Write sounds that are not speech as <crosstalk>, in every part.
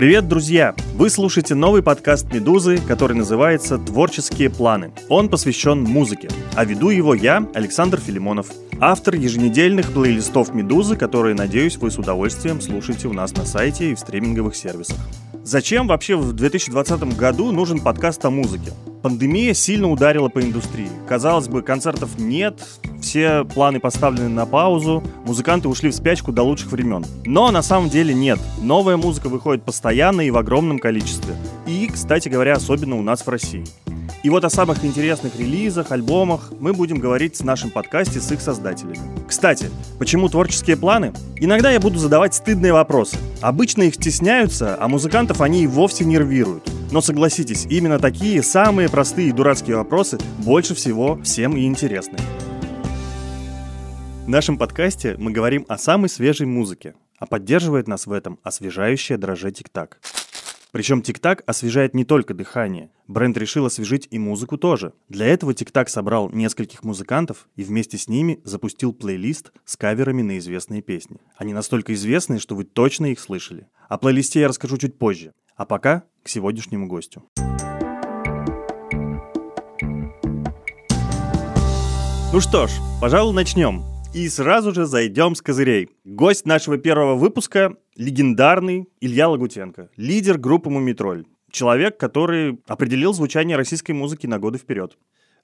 Привет, друзья! Вы слушаете новый подкаст «Медузы», который называется «Творческие планы». Он посвящен музыке, а веду его я, Александр Филимонов, автор еженедельных плейлистов «Медузы», которые, надеюсь, вы с удовольствием слушаете у нас на сайте и в стриминговых сервисах. Зачем вообще в 2020 году нужен подкаст о музыке? Пандемия сильно ударила по индустрии. Казалось бы, концертов нет, все планы поставлены на паузу, музыканты ушли в спячку до лучших времен. Но на самом деле нет. Новая музыка выходит постоянно и в огромном количестве. И, кстати говоря, особенно у нас в России. И вот о самых интересных релизах, альбомах мы будем говорить в нашем подкасте с их создателями. Кстати, почему творческие планы? Иногда я буду задавать стыдные вопросы. Обычно их стесняются, а музыкантов они и вовсе нервируют. Но согласитесь, именно такие самые простые и дурацкие вопросы больше всего всем и интересны. В нашем подкасте мы говорим о самой свежей музыке, а поддерживает нас в этом освежающее дрожжи Тик-Так. Причем Тик-Так освежает не только дыхание. Бренд решил освежить и музыку тоже. Для этого Тик-Так собрал нескольких музыкантов и вместе с ними запустил плейлист с каверами на известные песни. Они настолько известные, что вы точно их слышали. О плейлисте я расскажу чуть позже. А пока к сегодняшнему гостю. Ну что ж, пожалуй, начнем. И сразу же зайдем с козырей. Гость нашего первого выпуска – легендарный Илья Лагутенко, лидер группы «Мумитроль». Человек, который определил звучание российской музыки на годы вперед.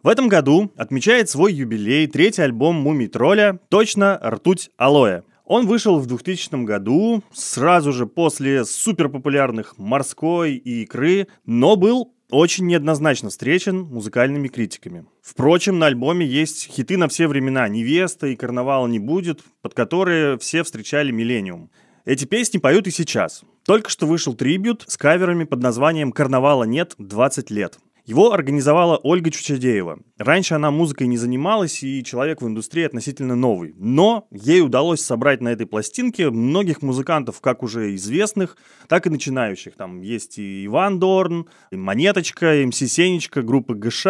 В этом году отмечает свой юбилей третий альбом «Мумитроля», точно «Ртуть Алоэ». Он вышел в 2000 году, сразу же после суперпопулярных «Морской» и «Икры», но был очень неоднозначно встречен музыкальными критиками. Впрочем, на альбоме есть хиты на все времена «Невеста» и «Карнавала не будет», под которые все встречали «Миллениум». Эти песни поют и сейчас. Только что вышел трибют с каверами под названием «Карнавала нет 20 лет». Его организовала Ольга Чучадеева. Раньше она музыкой не занималась, и человек в индустрии относительно новый. Но ей удалось собрать на этой пластинке многих музыкантов, как уже известных, так и начинающих. Там есть и Иван Дорн, и Монеточка, и МС Сенечка, группы ГШ,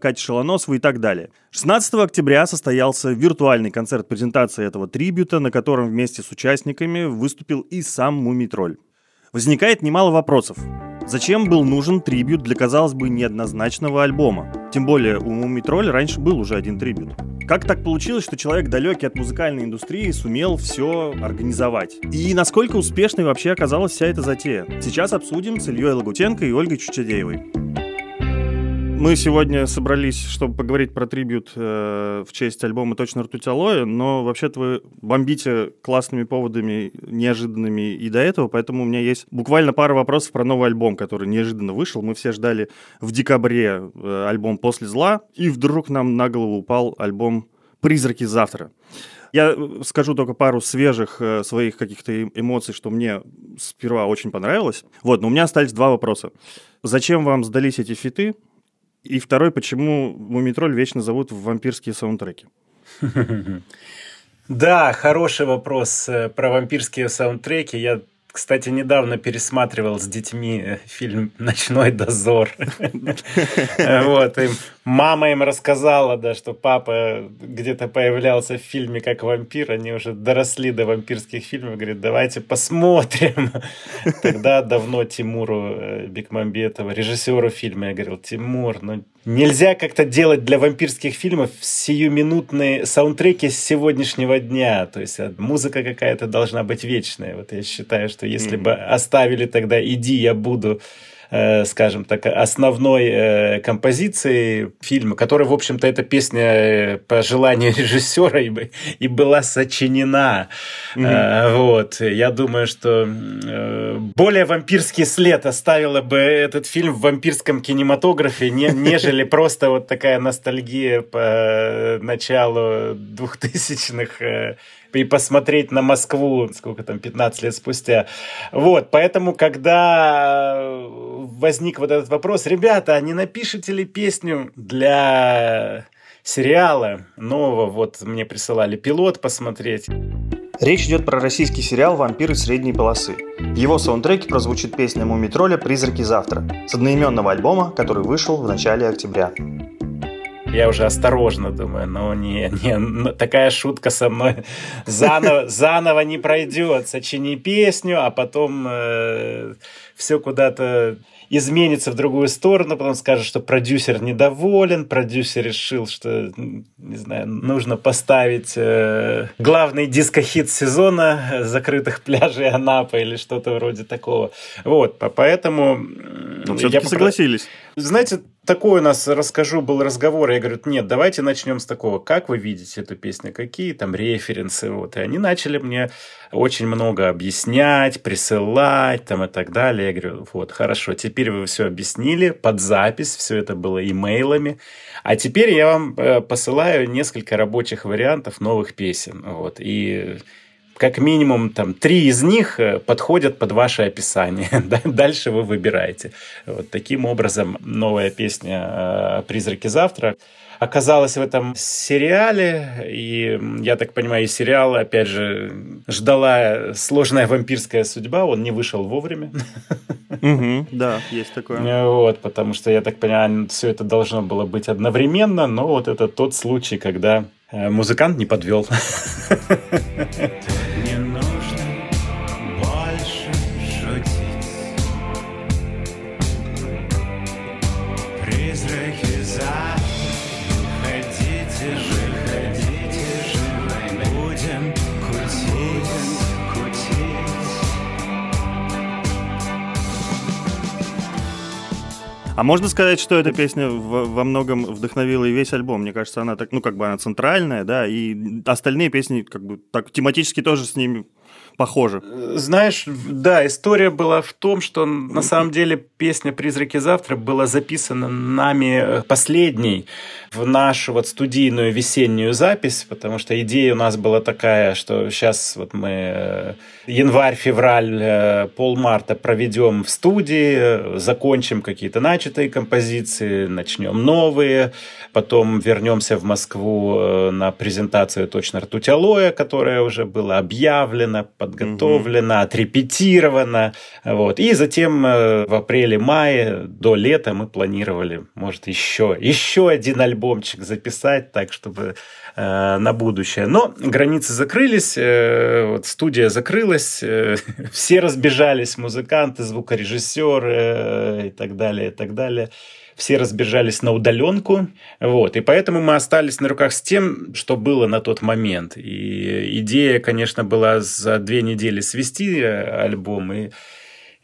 Катя Шалоносова и так далее. 16 октября состоялся виртуальный концерт презентации этого трибюта, на котором вместе с участниками выступил и сам Мумитроль. Возникает немало вопросов. Зачем был нужен трибют для, казалось бы, неоднозначного альбома? Тем более у Муми Тролль раньше был уже один трибют. Как так получилось, что человек далекий от музыкальной индустрии сумел все организовать? И насколько успешной вообще оказалась вся эта затея? Сейчас обсудим с Ильей Лагутенко и Ольгой Чучадеевой. Мы сегодня собрались, чтобы поговорить про трибют э, в честь альбома «Точно ртуть алоэ», но вообще-то вы бомбите классными поводами, неожиданными и до этого, поэтому у меня есть буквально пара вопросов про новый альбом, который неожиданно вышел. Мы все ждали в декабре э, альбом «После зла», и вдруг нам на голову упал альбом «Призраки завтра». Я э, скажу только пару свежих э, своих каких-то эмоций, что мне сперва очень понравилось. Вот, но у меня остались два вопроса. Зачем вам сдались эти фиты? И второй, почему Мумитроль вечно зовут в вампирские саундтреки? <laughs> Да, хороший вопрос э, про вампирские саундтреки. Я кстати, недавно пересматривал с детьми э, фильм «Ночной дозор». Вот, им мама им рассказала, да, что папа где-то появлялся в фильме как вампир, они уже доросли до вампирских фильмов, говорит, давайте посмотрим. Тогда давно Тимуру э, Бекмамбетову, режиссеру фильма, я говорил, Тимур, ну нельзя как-то делать для вампирских фильмов сиюминутные саундтреки с сегодняшнего дня, то есть э, музыка какая-то должна быть вечная. Вот я считаю, что если mm-hmm. бы оставили тогда «Иди, я буду», скажем так, основной э, композицией фильма, которая, в общем-то, эта песня э, по желанию <laughs> режиссера и, и была сочинена. Mm-hmm. Вот. Я думаю, что более вампирский след оставила бы этот фильм в вампирском кинематографе, не, <laughs> нежели просто вот такая ностальгия по началу двухтысячных и посмотреть на Москву, сколько там, 15 лет спустя. Вот, поэтому, когда возник вот этот вопрос, ребята, а не напишите ли песню для сериала нового? Вот мне присылали пилот посмотреть. Речь идет про российский сериал «Вампиры средней полосы». В его саундтреке прозвучит песня «Мумитроля. Призраки завтра» с одноименного альбома, который вышел в начале октября. Я уже осторожно думаю, ну не, не, такая шутка со мной заново, заново не пройдет. Сочини песню, а потом э, все куда-то изменится в другую сторону, потом скажет, что продюсер недоволен, продюсер решил, что, не знаю, нужно поставить э, главный дискохит сезона закрытых пляжей Анапы или что-то вроде такого. Вот, поэтому... Но все-таки попро... согласились. Знаете, такой у нас, расскажу, был разговор. Я говорю, нет, давайте начнем с такого. Как вы видите эту песню? Какие там референсы? Вот. И они начали мне очень много объяснять, присылать там и так далее. Я говорю, вот, хорошо, теперь вы все объяснили под запись, все это было имейлами. А теперь я вам э, посылаю несколько рабочих вариантов новых песен. Вот. И как минимум там три из них э, подходят под ваше описание. <laughs> Дальше вы выбираете. Вот таким образом новая песня э, «Призраки завтра» оказалась в этом сериале, и я так понимаю, и сериал, опять же, ждала сложная вампирская судьба, он не вышел вовремя. <laughs> да, есть такое. Вот, потому что, я так понимаю, все это должно было быть одновременно, но вот это тот случай, когда э, музыкант не подвел. <laughs> А можно сказать, что эта песня во многом вдохновила и весь альбом? Мне кажется, она так, ну, как бы она центральная, да, и остальные песни, как бы, так тематически тоже с ними похожи. Знаешь, да, история была в том, что на самом деле песня «Призраки завтра» была записана нами э, последней в нашу вот студийную весеннюю запись, потому что идея у нас была такая, что сейчас вот мы э, январь, февраль, э, полмарта проведем в студии, закончим какие-то начатые композиции, начнем новые, потом вернемся в Москву на презентацию «Точно ртуть алоэ», которая уже была объявлена, подготовлено, угу. отрепетировано. Вот. И затем э, в апреле-мае до лета мы планировали, может, еще, еще один альбомчик записать, так, чтобы э, на будущее. Но границы закрылись, э, вот, студия закрылась, э, <laughs> все разбежались, музыканты, звукорежиссеры э, и так далее, и так далее все разбежались на удаленку, вот, и поэтому мы остались на руках с тем, что было на тот момент. И идея, конечно, была за две недели свести э, альбом и,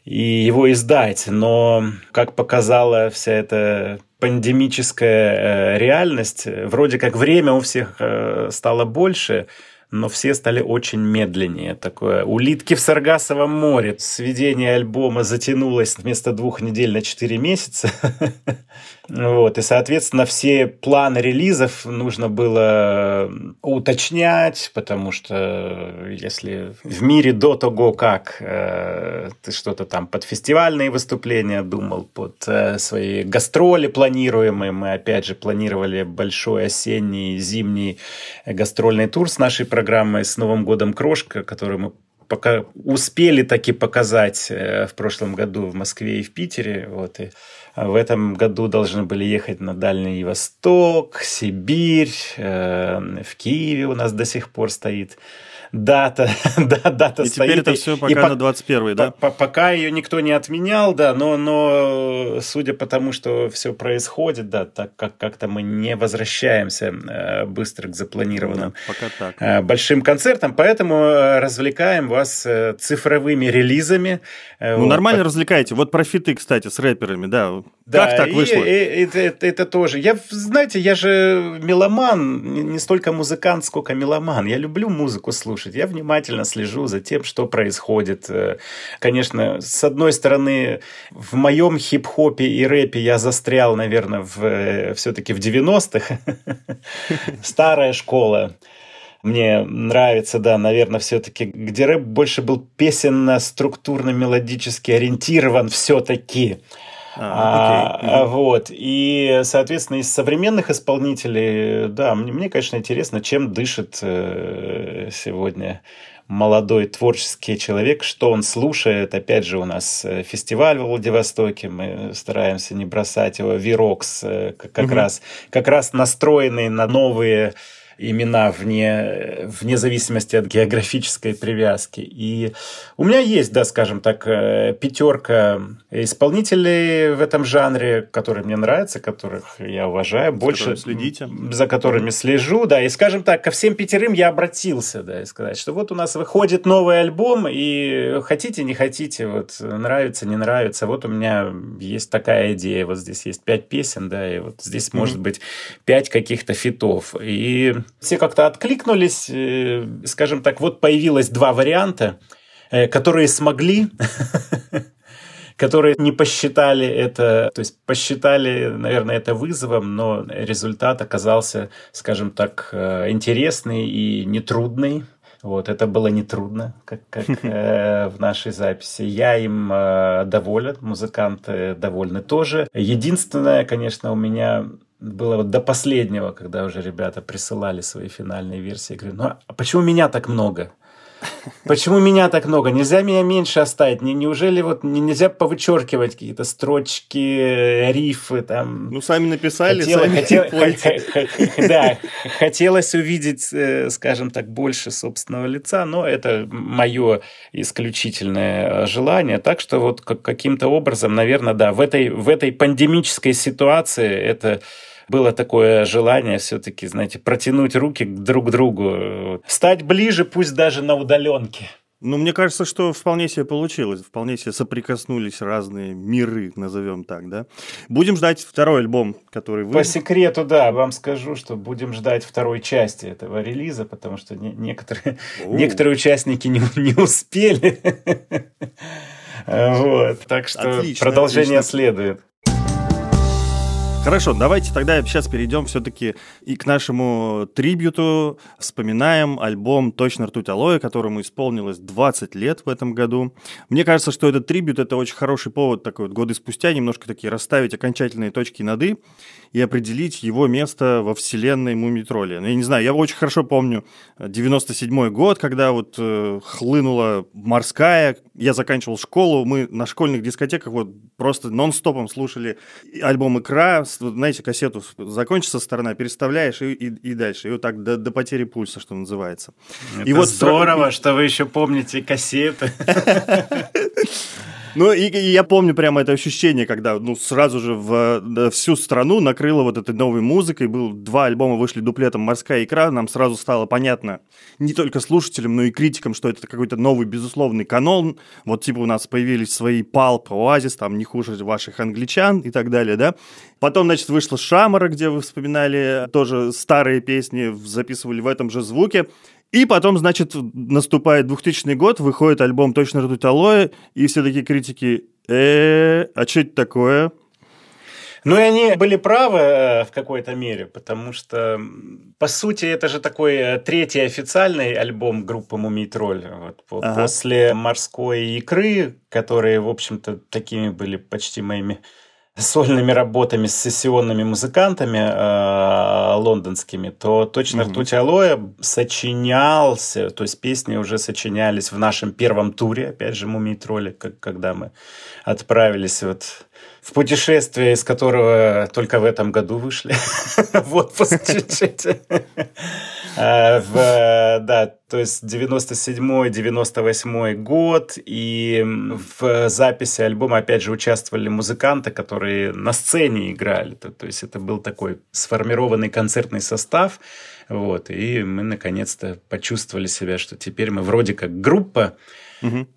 и его издать, но, как показала вся эта пандемическая э, реальность, вроде как время у всех э, стало больше, но все стали очень медленнее. Такое улитки в Саргасовом море. Сведение альбома затянулось вместо двух недель на четыре месяца. <laughs> Вот, и, соответственно, все планы релизов нужно было уточнять, потому что если в мире до того, как э, ты что-то там под фестивальные выступления думал, под э, свои гастроли планируемые, мы опять же планировали большой осенний, зимний гастрольный тур с нашей программой с Новым годом Крошка, который мы пока успели таки показать э, в прошлом году в Москве и в Питере. Вот, и в этом году должны были ехать на Дальний Восток, Сибирь, э, в Киеве у нас до сих пор стоит дата, <laughs> да, дата и стоит. теперь это все пока и на 21 да? По, пока ее никто не отменял, да, но, но судя по тому, что все происходит, да, так как как-то мы не возвращаемся э, быстро к запланированным да, пока так. Э, большим концертам, поэтому э, развлекаем вас цифровыми релизами. Ну, вот. нормально развлекаете. Вот про фиты, кстати, с рэперами, да. Да, как так вышло? И, и, и, это, это тоже. Я, знаете, я же меломан, не столько музыкант, сколько меломан. Я люблю музыку слушать. Я внимательно слежу за тем, что происходит. Э, конечно, с одной стороны, в моем хип-хопе и рэпе я застрял, наверное, в, э, все-таки в 90-х. <laughs> Старая школа. Мне нравится, да, наверное, все-таки, где рэп больше был песенно-структурно-мелодически ориентирован все-таки. А, а, вот. И, соответственно, из современных исполнителей, да, мне, мне конечно, интересно, чем дышит э, сегодня молодой творческий человек, что он слушает. Опять же, у нас э, фестиваль в Владивостоке, мы стараемся не бросать его, Вирокс, э, как, угу. раз, как раз настроенный на новые имена вне, вне зависимости от географической привязки. И у меня есть, да, скажем так, э, пятерка исполнителей в этом жанре, которые мне нравятся, которых я уважаю, за больше следите. за которыми слежу, да, и, скажем так, ко всем пятерым я обратился, да, и сказать, что вот у нас выходит новый альбом, и хотите, не хотите, вот нравится, не нравится, вот у меня есть такая идея, вот здесь есть пять песен, да, и вот здесь mm-hmm. может быть пять каких-то фитов, и все как-то откликнулись, э, скажем так, вот появилось два варианта, э, которые смогли <laughs> которые не посчитали это, то есть посчитали, наверное, это вызовом, но результат оказался, скажем так, э, интересный и нетрудный. Вот, это было нетрудно, как, как <laughs> э, в нашей записи. Я им э, доволен, музыканты довольны тоже. Единственное, конечно, у меня было вот до последнего, когда уже ребята присылали свои финальные версии. Я говорю, ну а почему меня так много? Почему меня так много? Нельзя меня меньше оставить? Не, неужели вот нельзя повычеркивать какие-то строчки, рифы там? Ну, сами написали, Хотела, сами хотел, <laughs> Да, хотелось увидеть, э, скажем так, больше собственного лица, но это мое исключительное желание. Так что вот каким-то образом, наверное, да, в этой, в этой пандемической ситуации это было такое желание все-таки, знаете, протянуть руки друг к другу, стать ближе, пусть даже на удаленке. Ну, мне кажется, что вполне себе получилось. Вполне себе соприкоснулись разные миры, назовем так, да. Будем ждать второй альбом, который вы... По секрету, да, вам скажу, что будем ждать второй части этого релиза, потому что не, некоторые, некоторые участники не, не успели. <laughs> Вот. Так что продолжение следует. Хорошо, давайте тогда сейчас перейдем все-таки и к нашему трибюту. Вспоминаем альбом «Точно ртуть алоэ», которому исполнилось 20 лет в этом году. Мне кажется, что этот трибют — это очень хороший повод такой вот годы спустя немножко такие расставить окончательные точки над «и» и определить его место во вселенной Мумитроли. Ну, я не знаю, я очень хорошо помню 97 год, когда вот э, хлынула морская, я заканчивал школу, мы на школьных дискотеках вот просто нон-стопом слушали альбом «Икра», знаете, кассету закончится сторона, переставляешь и, и, и дальше, и вот так до, до потери пульса, что называется. Это и вот здорово, что вы еще помните кассеты. <laughs> Ну, и, и я помню прямо это ощущение, когда ну, сразу же в, всю страну накрыло вот этой новой музыкой. Был, два альбома вышли дуплетом «Морская икра». Нам сразу стало понятно не только слушателям, но и критикам, что это какой-то новый безусловный канон. Вот типа у нас появились свои палп, оазис, там не хуже ваших англичан и так далее, да. Потом, значит, вышла «Шамара», где вы вспоминали тоже старые песни, записывали в этом же звуке. И потом, значит, наступает 2000 год, выходит альбом «Точно ртуть алоэ», и все такие критики, э, а что это такое? Ну и они были правы э, в какой-то мере, потому что, по сути, это же такой э, третий официальный альбом группы Мумий Тролль. Вот, ага. После «Морской икры», которые, в общем-то, такими были почти моими сольными работами с сессионными музыкантами э, лондонскими, то точно mm-hmm. «Ртуть алоэ» сочинялся, то есть песни уже сочинялись в нашем первом туре, опять же, «Мумий тролли», как, когда мы отправились вот в путешествие, из которого только в этом году вышли <laughs> в отпуск чуть-чуть. А, да, то есть 97-98 год, и в записи альбома, опять же, участвовали музыканты, которые на сцене играли. То есть это был такой сформированный концертный состав, вот, и мы наконец-то почувствовали себя, что теперь мы вроде как группа,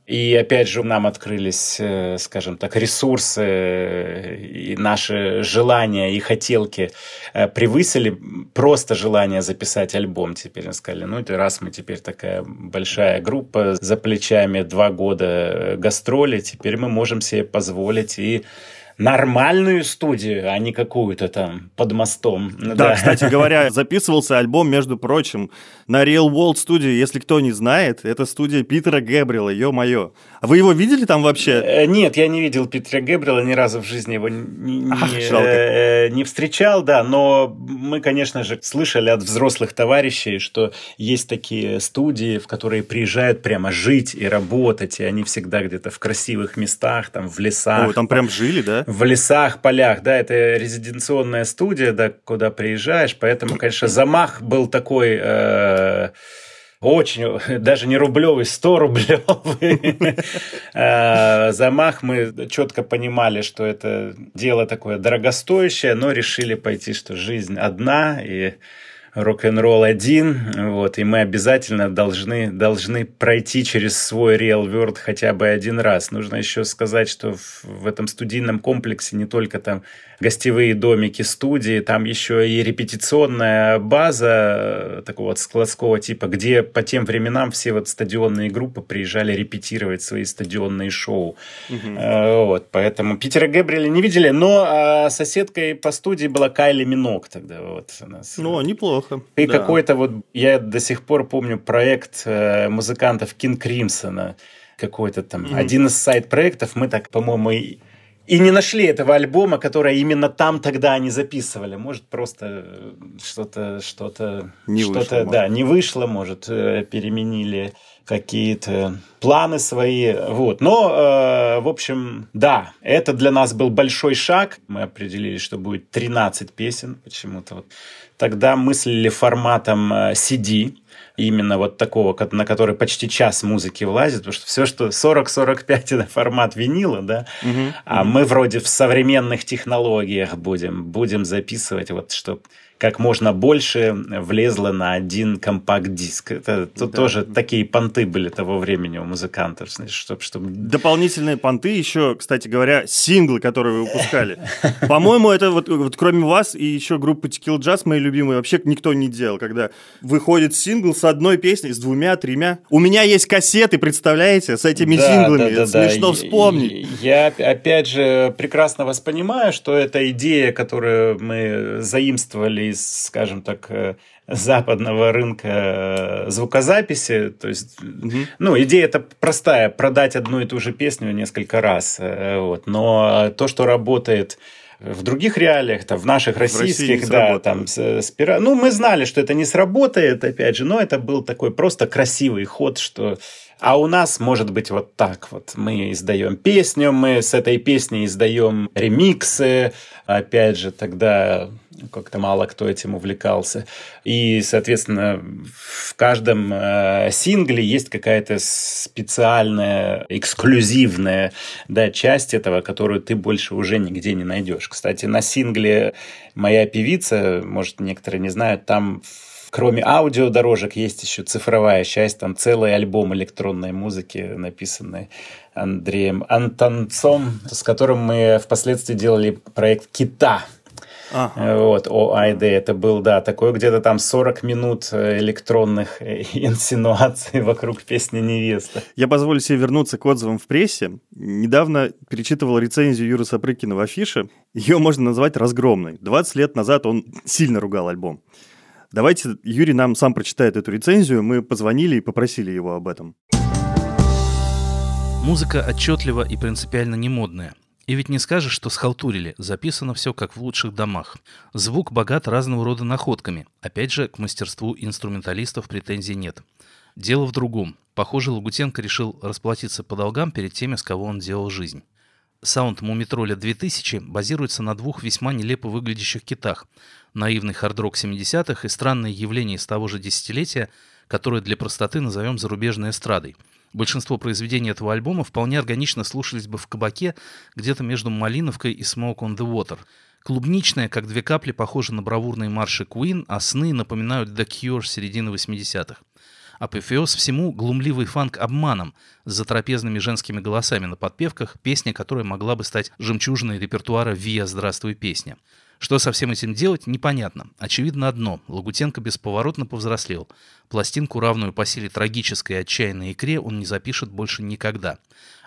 и опять же нам открылись, э, скажем так, ресурсы э, и наши желания и хотелки э, превысили просто желание записать альбом. Теперь мы сказали, ну раз мы теперь такая большая группа за плечами два года гастроли, теперь мы можем себе позволить и нормальную студию, а не какую-то там под мостом. Да, да, кстати говоря, записывался альбом, между прочим, на Real World Studio. Если кто не знает, это студия Питера Гэбриэла, ё-моё. А вы его видели там вообще? Э, нет, я не видел Питера Гэбриэла, ни разу в жизни его не, не, Ах, э, не встречал, да, но мы, конечно же, слышали от взрослых товарищей, что есть такие студии, в которые приезжают прямо жить и работать, и они всегда где-то в красивых местах, там в лесах. О, там прям жили, да? В лесах, полях, да, это резиденционная студия, да, куда приезжаешь, поэтому, конечно, замах был такой... Э, очень, даже не рублевый, 100 рублевый <laughs> э, замах. Мы четко понимали, что это дело такое дорогостоящее, но решили пойти, что жизнь одна, и рок-н-ролл один, вот, и мы обязательно должны, должны пройти через свой Real World хотя бы один раз. Нужно еще сказать, что в, в этом студийном комплексе не только там гостевые домики студии, там еще и репетиционная база э, такого вот складского типа, где по тем временам все вот стадионные группы приезжали репетировать свои стадионные шоу. Угу. Вот, поэтому Питера Гэбриэля не видели, но а, соседкой по студии была Кайли Минок тогда. Вот, у нас. Ну, неплохо. И да. какой-то вот, я до сих пор помню проект э, музыкантов Кин Кримсона какой-то там, mm-hmm. один из сайт-проектов, мы так, по-моему, и не нашли этого альбома, который именно там тогда они записывали. Может, просто что-то, что-то, не что-то, вышло, да, может. не вышло, может, э, переменили какие-то планы свои, вот. Но, э, в общем, да, это для нас был большой шаг. Мы определили, что будет 13 песен почему-то. Вот. Тогда мыслили форматом э, CD, именно вот такого, на который почти час музыки влазит, потому что все, что 40-45 это формат винила, да, угу, а угу. мы вроде в современных технологиях будем, будем записывать вот, что как можно больше влезло на один компакт-диск. Это да. тоже такие понты были того времени у музыкантов. Чтобы, чтобы... Дополнительные понты еще, кстати говоря, синглы, которые вы выпускали. По-моему, это вот, вот кроме вас и еще группы Tequila Jazz, мои любимые, вообще никто не делал, когда выходит сингл с одной песней, с двумя, тремя. У меня есть кассеты, представляете, с этими да, синглами. Да, да, Смешно да. вспомнить. Я, опять же, прекрасно воспринимаю, что это идея, которую мы заимствовали из, скажем так, э, западного рынка э, звукозаписи. То есть, угу. ну, идея это простая, продать одну и ту же песню несколько раз. Э, вот. Но то, что работает в других реалиях, там, в наших российских, в да, там, с, с пира... Ну, мы знали, что это не сработает, опять же, но это был такой просто красивый ход, что а у нас может быть вот так вот. Мы издаем песню, мы с этой песней издаем ремиксы. Опять же, тогда как-то мало кто этим увлекался. И, соответственно, в каждом э, сингле есть какая-то специальная, эксклюзивная да, часть этого, которую ты больше уже нигде не найдешь. Кстати, на сингле «Моя певица», может, некоторые не знают, там Кроме аудиодорожек есть еще цифровая часть, там целый альбом электронной музыки, написанный Андреем Антонцом, с которым мы впоследствии делали проект «Кита», Ага. Вот, ОАйд, это был, да, такой где-то там 40 минут э, электронных э, <laughs> инсинуаций вокруг песни «Невеста». Я позволю себе вернуться к отзывам в прессе. Недавно перечитывал рецензию Юры Сапрыкина в афише. Ее можно назвать разгромной. 20 лет назад он сильно ругал альбом. Давайте Юрий нам сам прочитает эту рецензию. Мы позвонили и попросили его об этом. Музыка отчетлива и принципиально не модная. И ведь не скажешь, что схалтурили. Записано все как в лучших домах. Звук богат разного рода находками. Опять же, к мастерству инструменталистов претензий нет. Дело в другом. Похоже, Лагутенко решил расплатиться по долгам перед теми, с кого он делал жизнь. Саунд Мумитроля 2000 базируется на двух весьма нелепо выглядящих китах. Наивный хардрок 70-х и странное явление из того же десятилетия, которое для простоты назовем зарубежной эстрадой. Большинство произведений этого альбома вполне органично слушались бы в кабаке где-то между Малиновкой и Smoke on the Water. Клубничная, как две капли, похожа на бравурные марши Queen, а сны напоминают The Cure середины 80-х. Апофеоз всему глумливый фанк обманом с затрапезными женскими голосами на подпевках, песня, которая могла бы стать жемчужиной репертуара «Виа, здравствуй, песня». Что со всем этим делать, непонятно. Очевидно одно – Лагутенко бесповоротно повзрослел. Пластинку, равную по силе трагической и отчаянной икре, он не запишет больше никогда.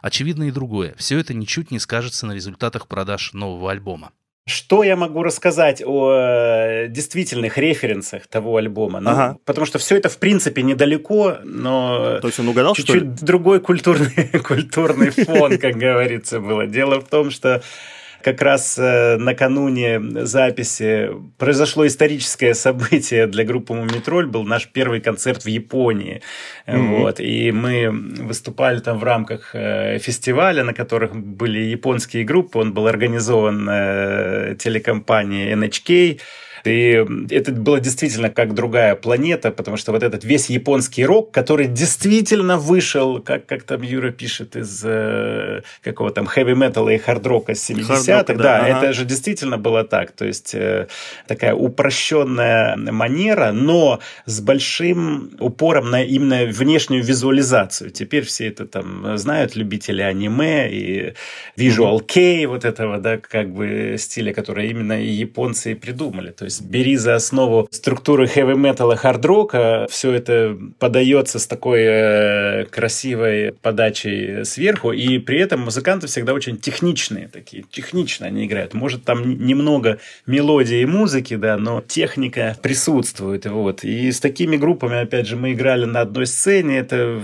Очевидно и другое. Все это ничуть не скажется на результатах продаж нового альбома. Что я могу рассказать о э, действительных референсах того альбома? Ну, ага. Потому что все это, в принципе, недалеко, но То есть он угадал, чуть-чуть другой культурный, <laughs> культурный фон, как говорится, было. Дело в том, что как раз э, накануне записи произошло историческое событие для группы Мумитроль, был наш первый концерт в Японии. Mm-hmm. Вот, и мы выступали там в рамках э, фестиваля, на которых были японские группы, он был организован э, телекомпанией NHK, и это было действительно как другая планета, потому что вот этот весь японский рок, который действительно вышел, как, как там Юра пишет, из э, какого там хэви-металла и хард-рока 70-х, да, да ага. это же действительно было так. То есть э, такая упрощенная манера, но с большим упором на именно внешнюю визуализацию. Теперь все это там знают, любители аниме и visual kei, вот этого, да, как бы стиля, который именно и японцы придумали. То есть есть бери за основу структуры heavy metal и hard rock, все это подается с такой э, красивой подачей сверху, и при этом музыканты всегда очень техничные такие, технично они играют. Может, там немного мелодии и музыки, да, но техника присутствует, вот. И с такими группами, опять же, мы играли на одной сцене, это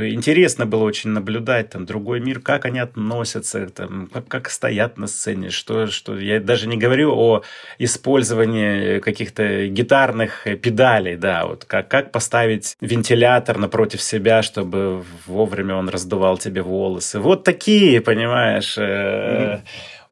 интересно было очень наблюдать, там, другой мир, как они относятся, там, как, как стоят на сцене, что, что, я даже не говорю о использовании каких-то гитарных педалей, да, вот как, как поставить вентилятор напротив себя, чтобы вовремя он раздувал тебе волосы. Вот такие, понимаешь, mm-hmm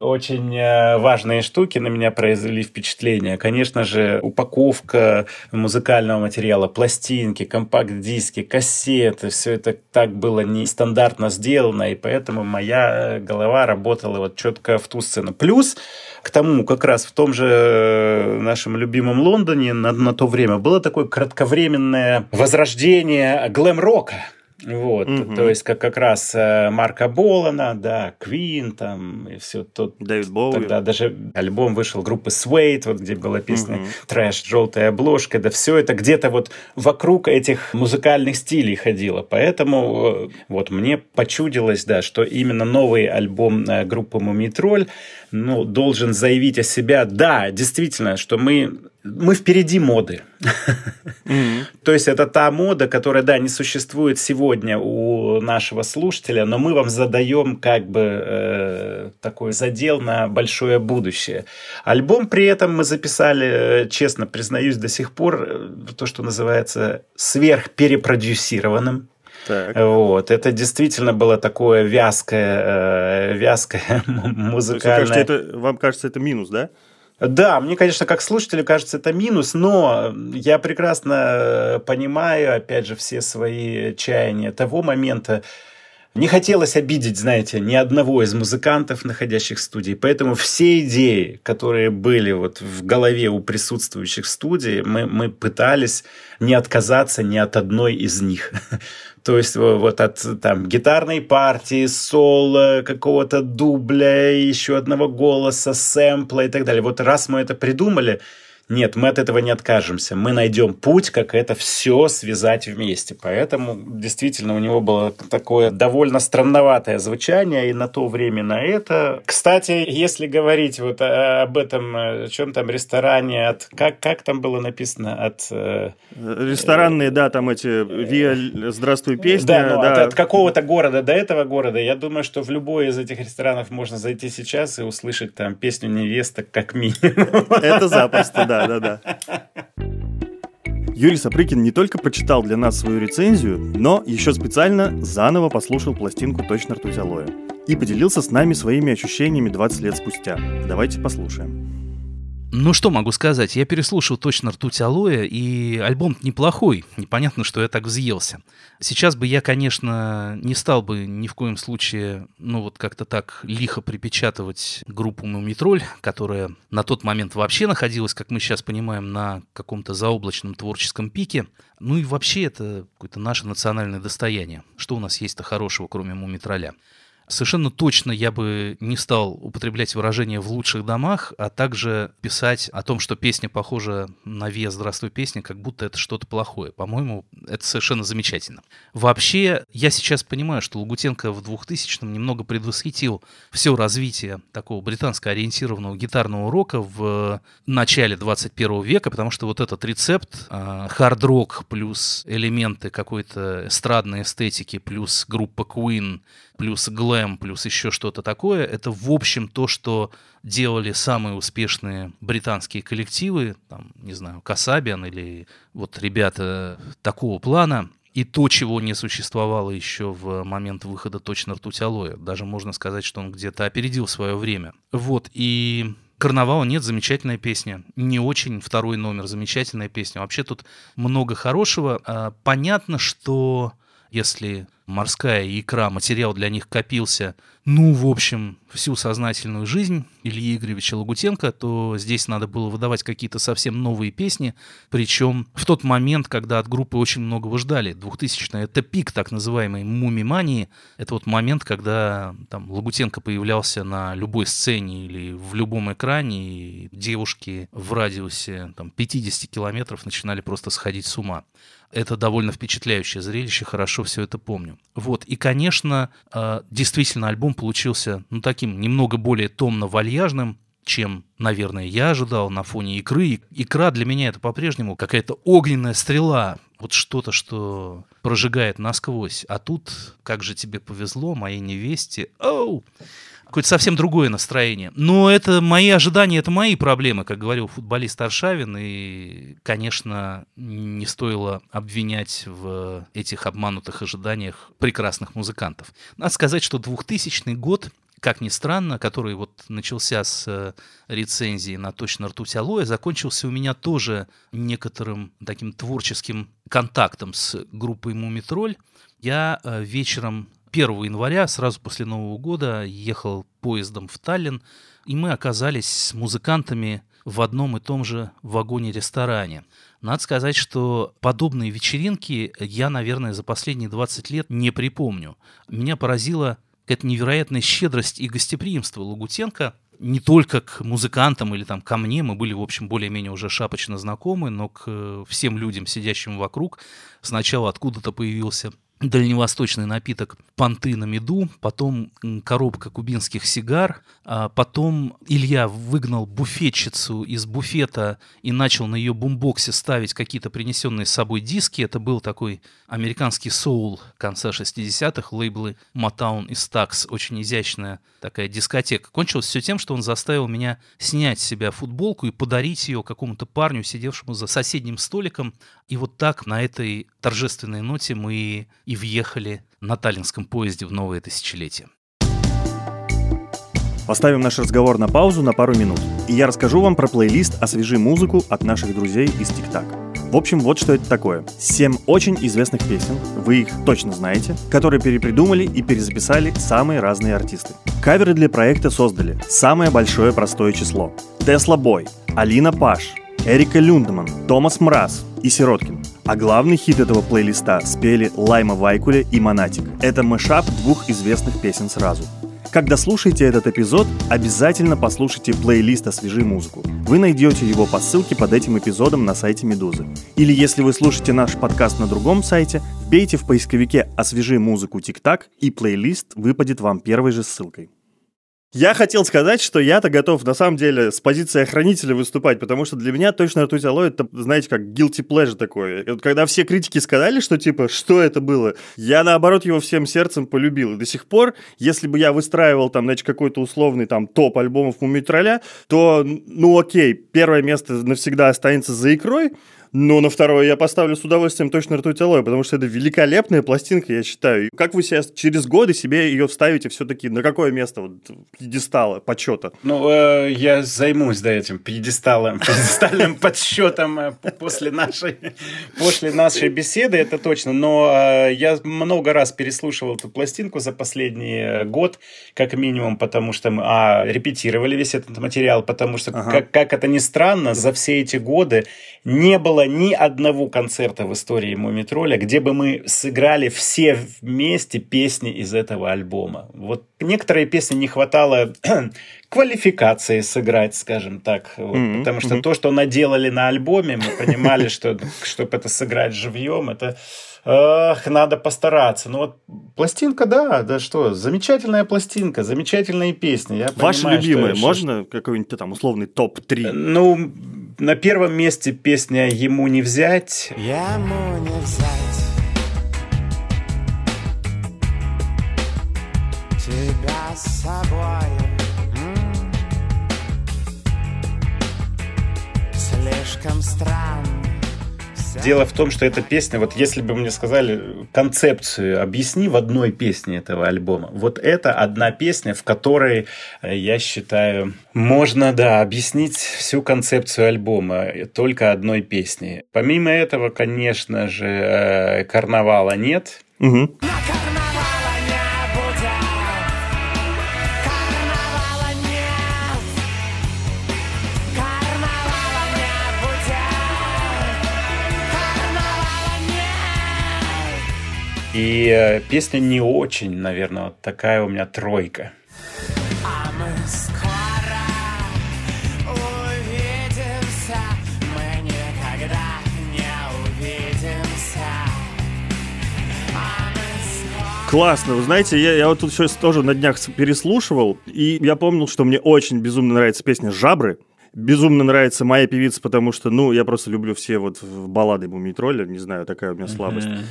очень э, важные штуки на меня произвели впечатление. Конечно же, упаковка музыкального материала, пластинки, компакт-диски, кассеты, все это так было нестандартно сделано, и поэтому моя голова работала вот четко в ту сцену. Плюс к тому, как раз в том же э, нашем любимом Лондоне на, на то время было такое кратковременное возрождение глэм-рока. Вот, угу. то есть как, как раз э, Марка Болана, да, Квин там и все тот. Дэвид Боуи. Тогда даже альбом вышел группы Suede, вот где была песня угу. Трэш, желтая обложка, да все это где-то вот вокруг этих музыкальных стилей ходило. Поэтому э, вот мне почудилось, да, что именно новый альбом э, группы Мумитроль ну, должен заявить о себя, да, действительно, что мы мы впереди моды. Mm-hmm. То есть это та мода, которая, да, не существует сегодня у нашего слушателя, но мы вам задаем как бы э, такой задел на большое будущее. Альбом при этом мы записали, э, честно признаюсь, до сих пор э, то, что называется сверхперепродюсированным. Так. Вот, это действительно было такое вязкое, э, вязкое <laughs> музыкальное. Кажется, это, вам кажется, это минус, да? Да, мне, конечно, как слушателю кажется это минус, но я прекрасно э, понимаю, опять же, все свои чаяния того момента, не хотелось обидеть, знаете, ни одного из музыкантов, находящих в студии. Поэтому все идеи, которые были вот в голове у присутствующих в студии, мы, мы пытались не отказаться ни от одной из них. <laughs> То есть вот от там гитарной партии, соло, какого-то дубля, еще одного голоса, сэмпла и так далее. Вот раз мы это придумали, нет, мы от этого не откажемся. Мы найдем путь, как это все связать вместе. Поэтому действительно у него было такое довольно странноватое звучание и на то время, на это. Кстати, если говорить вот об этом, о чем там ресторане, от как, как там было написано? От... Э, Ресторанные, да, там эти «Виа, здравствуй, песня». Да, ну, да. От, от какого-то города до этого города. Я думаю, что в любой из этих ресторанов можно зайти сейчас и услышать там песню невеста как минимум. Это запросто, да да, да. Юрий Сапрыкин не только прочитал для нас свою рецензию, но еще специально заново послушал пластинку «Точно ртуть алоэ» и поделился с нами своими ощущениями 20 лет спустя. Давайте послушаем. Ну что могу сказать, я переслушал точно «Ртуть алоэ», и альбом неплохой, непонятно, что я так взъелся. Сейчас бы я, конечно, не стал бы ни в коем случае, ну вот как-то так лихо припечатывать группу «Мумитроль», которая на тот момент вообще находилась, как мы сейчас понимаем, на каком-то заоблачном творческом пике. Ну и вообще это какое-то наше национальное достояние. Что у нас есть-то хорошего, кроме «Мумитроля»? Совершенно точно я бы не стал употреблять выражение «в лучших домах», а также писать о том, что песня похожа на «Вес, здравствуй, песня», как будто это что-то плохое. По-моему, это совершенно замечательно. Вообще, я сейчас понимаю, что Лагутенко в 2000-м немного предвосхитил все развитие такого британско-ориентированного гитарного рока в начале 21 века, потому что вот этот рецепт хард-рок плюс элементы какой-то эстрадной эстетики плюс группа Queen плюс глэм, плюс еще что-то такое, это в общем то, что делали самые успешные британские коллективы, там, не знаю, Касабиан или вот ребята такого плана, и то, чего не существовало еще в момент выхода точно ртуть алоэ. Даже можно сказать, что он где-то опередил свое время. Вот, и Карнавала нет, замечательная песня. Не очень второй номер, замечательная песня. Вообще тут много хорошего. А, понятно, что если морская икра, материал для них копился, ну, в общем, всю сознательную жизнь Ильи Игоревича Лагутенко, то здесь надо было выдавать какие-то совсем новые песни, причем в тот момент, когда от группы очень многого ждали. 2000 это пик так называемой мумимании, это вот момент, когда там Лагутенко появлялся на любой сцене или в любом экране, и девушки в радиусе там, 50 километров начинали просто сходить с ума. Это довольно впечатляющее зрелище, хорошо все это помню. Вот, и, конечно, э, действительно альбом получился, ну, таким немного более томно-вальяжным, чем, наверное, я ожидал на фоне икры. Икра для меня это по-прежнему какая-то огненная стрела, вот что-то, что прожигает насквозь. А тут, как же тебе повезло, моей невесте. Оу! Какое-то совсем другое настроение. Но это мои ожидания, это мои проблемы, как говорил футболист Аршавин, и, конечно, не стоило обвинять в этих обманутых ожиданиях прекрасных музыкантов. Надо сказать, что 2000 год как ни странно, который вот начался с э, рецензии на «Точно ртуть алоэ», закончился у меня тоже некоторым таким творческим контактом с группой «Мумитроль». Я э, вечером 1 января, сразу после Нового года, ехал поездом в Таллин, и мы оказались с музыкантами в одном и том же вагоне-ресторане. Надо сказать, что подобные вечеринки я, наверное, за последние 20 лет не припомню. Меня поразила какая-то невероятная щедрость и гостеприимство Лагутенко не только к музыкантам или там ко мне, мы были, в общем, более-менее уже шапочно знакомы, но к всем людям, сидящим вокруг, сначала откуда-то появился дальневосточный напиток понты на меду, потом коробка кубинских сигар, а потом Илья выгнал буфетчицу из буфета и начал на ее бумбоксе ставить какие-то принесенные с собой диски. Это был такой американский соул конца 60-х, лейблы Motown и Stax, очень изящная такая дискотека. Кончилось все тем, что он заставил меня снять с себя футболку и подарить ее какому-то парню, сидевшему за соседним столиком. И вот так на этой торжественной ноте мы и въехали на таллинском поезде в новое тысячелетие. Поставим наш разговор на паузу на пару минут, и я расскажу вам про плейлист «Освежи музыку» от наших друзей из ТикТак. В общем, вот что это такое. Семь очень известных песен, вы их точно знаете, которые перепридумали и перезаписали самые разные артисты. Каверы для проекта создали самое большое простое число. Тесла Бой, Алина Паш, Эрика Люндман, Томас Мраз и Сироткин. А главный хит этого плейлиста спели Лайма Вайкуле и Монатик. Это мышап двух известных песен сразу. Когда слушаете этот эпизод, обязательно послушайте плейлист «Освежи музыку». Вы найдете его по ссылке под этим эпизодом на сайте «Медузы». Или если вы слушаете наш подкаст на другом сайте, вбейте в поисковике «Освежи музыку ТикТак» и плейлист выпадет вам первой же ссылкой. Я хотел сказать, что я-то готов, на самом деле, с позиции охранителя выступать, потому что для меня точно ртуть алоэ, это, знаете, как guilty pleasure такое. вот когда все критики сказали, что, типа, что это было, я, наоборот, его всем сердцем полюбил. И до сих пор, если бы я выстраивал, там, значит, какой-то условный, там, топ альбомов Мумитроля, то, ну, окей, первое место навсегда останется за икрой, Но на второе я поставлю с удовольствием точно ртуть алоэ, потому что это великолепная пластинка, я считаю. Как вы сейчас через годы себе ее вставите все-таки на какое место вот, пьедестала, почета? Ну, э, я займусь, да, этим пьедесталом, <laughs> пьедестальным подсчетом э, после нашей, после нашей беседы, это точно. Но э, я много раз переслушивал эту пластинку за последний э, год, как минимум, потому что мы а, репетировали весь этот материал, потому что, ага. как, как это ни странно, за все эти годы не было ни одного концерта в истории Мумитроля, где бы мы сыграли все вместе песни из этого альбома. Вот некоторые песни не хватало <clears throat> квалификации сыграть, скажем так. Вот, mm-hmm. Потому что mm-hmm. то, что наделали на альбоме, мы понимали, что чтобы это сыграть живьем, это Ах, надо постараться. Ну вот пластинка, да, да что, замечательная пластинка, замечательные песни. Я Ваши понимаю, любимые, что, можно какой-нибудь там условный топ-3? Ну, на первом месте песня «Ему не взять». Ему не взять Тебя с собой Слишком странно Дело в том, что эта песня, вот если бы мне сказали концепцию, объясни в одной песне этого альбома. Вот это одна песня, в которой, э, я считаю, можно, да, объяснить всю концепцию альбома только одной песней. Помимо этого, конечно же, э, карнавала нет. Угу. И э, песня не очень, наверное, вот такая у меня тройка. А мы скоро увидимся, мы никогда не увидимся. А Классно, вы знаете, я, я вот тут сейчас тоже на днях переслушивал, и я помнил, что мне очень безумно нравится песня «Жабры», Безумно нравится моя певица, потому что, ну, я просто люблю все вот баллады Мумий не знаю, такая у меня слабость. Uh-huh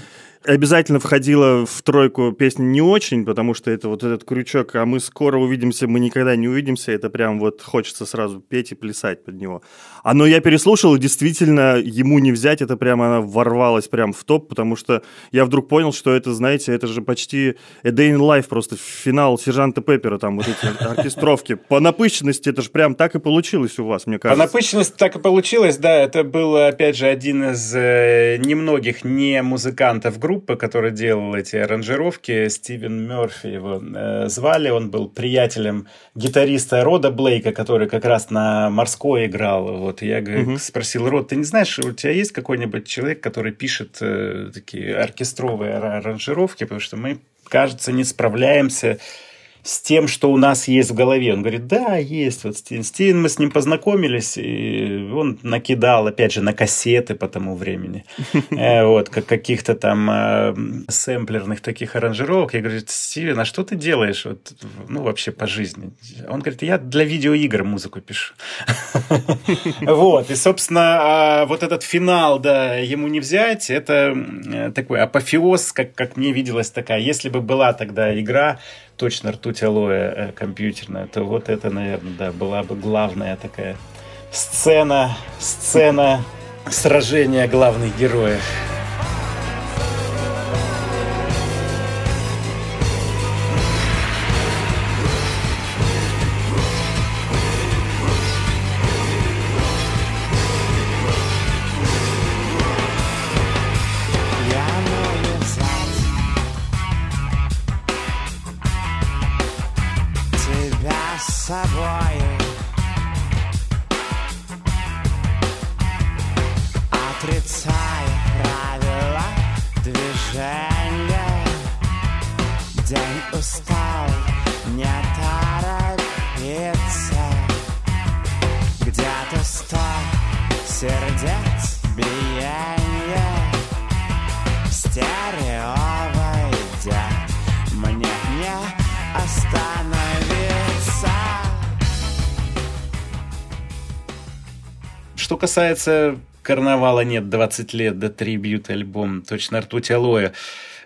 обязательно входила в тройку песни не очень, потому что это вот этот крючок, а мы скоро увидимся, мы никогда не увидимся, это прям вот хочется сразу петь и плясать под него. А но я переслушал, и действительно, ему не взять, это прямо она ворвалась прям в топ, потому что я вдруг понял, что это, знаете, это же почти A Day in Life, просто финал Сержанта Пеппера, там вот эти <laughs> оркестровки. По напыщенности это же прям так и получилось у вас, мне кажется. По напыщенности так и получилось, да, это был, опять же, один из э, немногих не музыкантов группы, группы, который делал эти аранжировки, Стивен Мерфи его э, звали, он был приятелем гитариста Рода Блейка, который как раз на морской играл. Вот я угу. спросил, Род, ты не знаешь, у тебя есть какой-нибудь человек, который пишет э, такие оркестровые аранжировки, потому что мы, кажется, не справляемся с тем, что у нас есть в голове. Он говорит, да, есть. Вот Стивен, Стивен, мы с ним познакомились, и он накидал, опять же, на кассеты по тому времени. <laughs> Э, вот, как каких-то там э, сэмплерных таких аранжировок. Я говорю, Стивен, а что ты делаешь? Вот, ну, вообще по жизни. Он говорит, я для видеоигр музыку пишу. <laughs> Вот, и, собственно, а, вот этот финал, да, ему не взять, это э, такой апофеоз, как, как мне виделась такая. Если бы была тогда игра, точно ртуть алоэ э, компьютерная, то вот это, наверное, да, была бы главная такая сцена, сцена сражения главных героев. Касается карнавала нет 20 лет до трибьют альбом точно ртуть алоэ.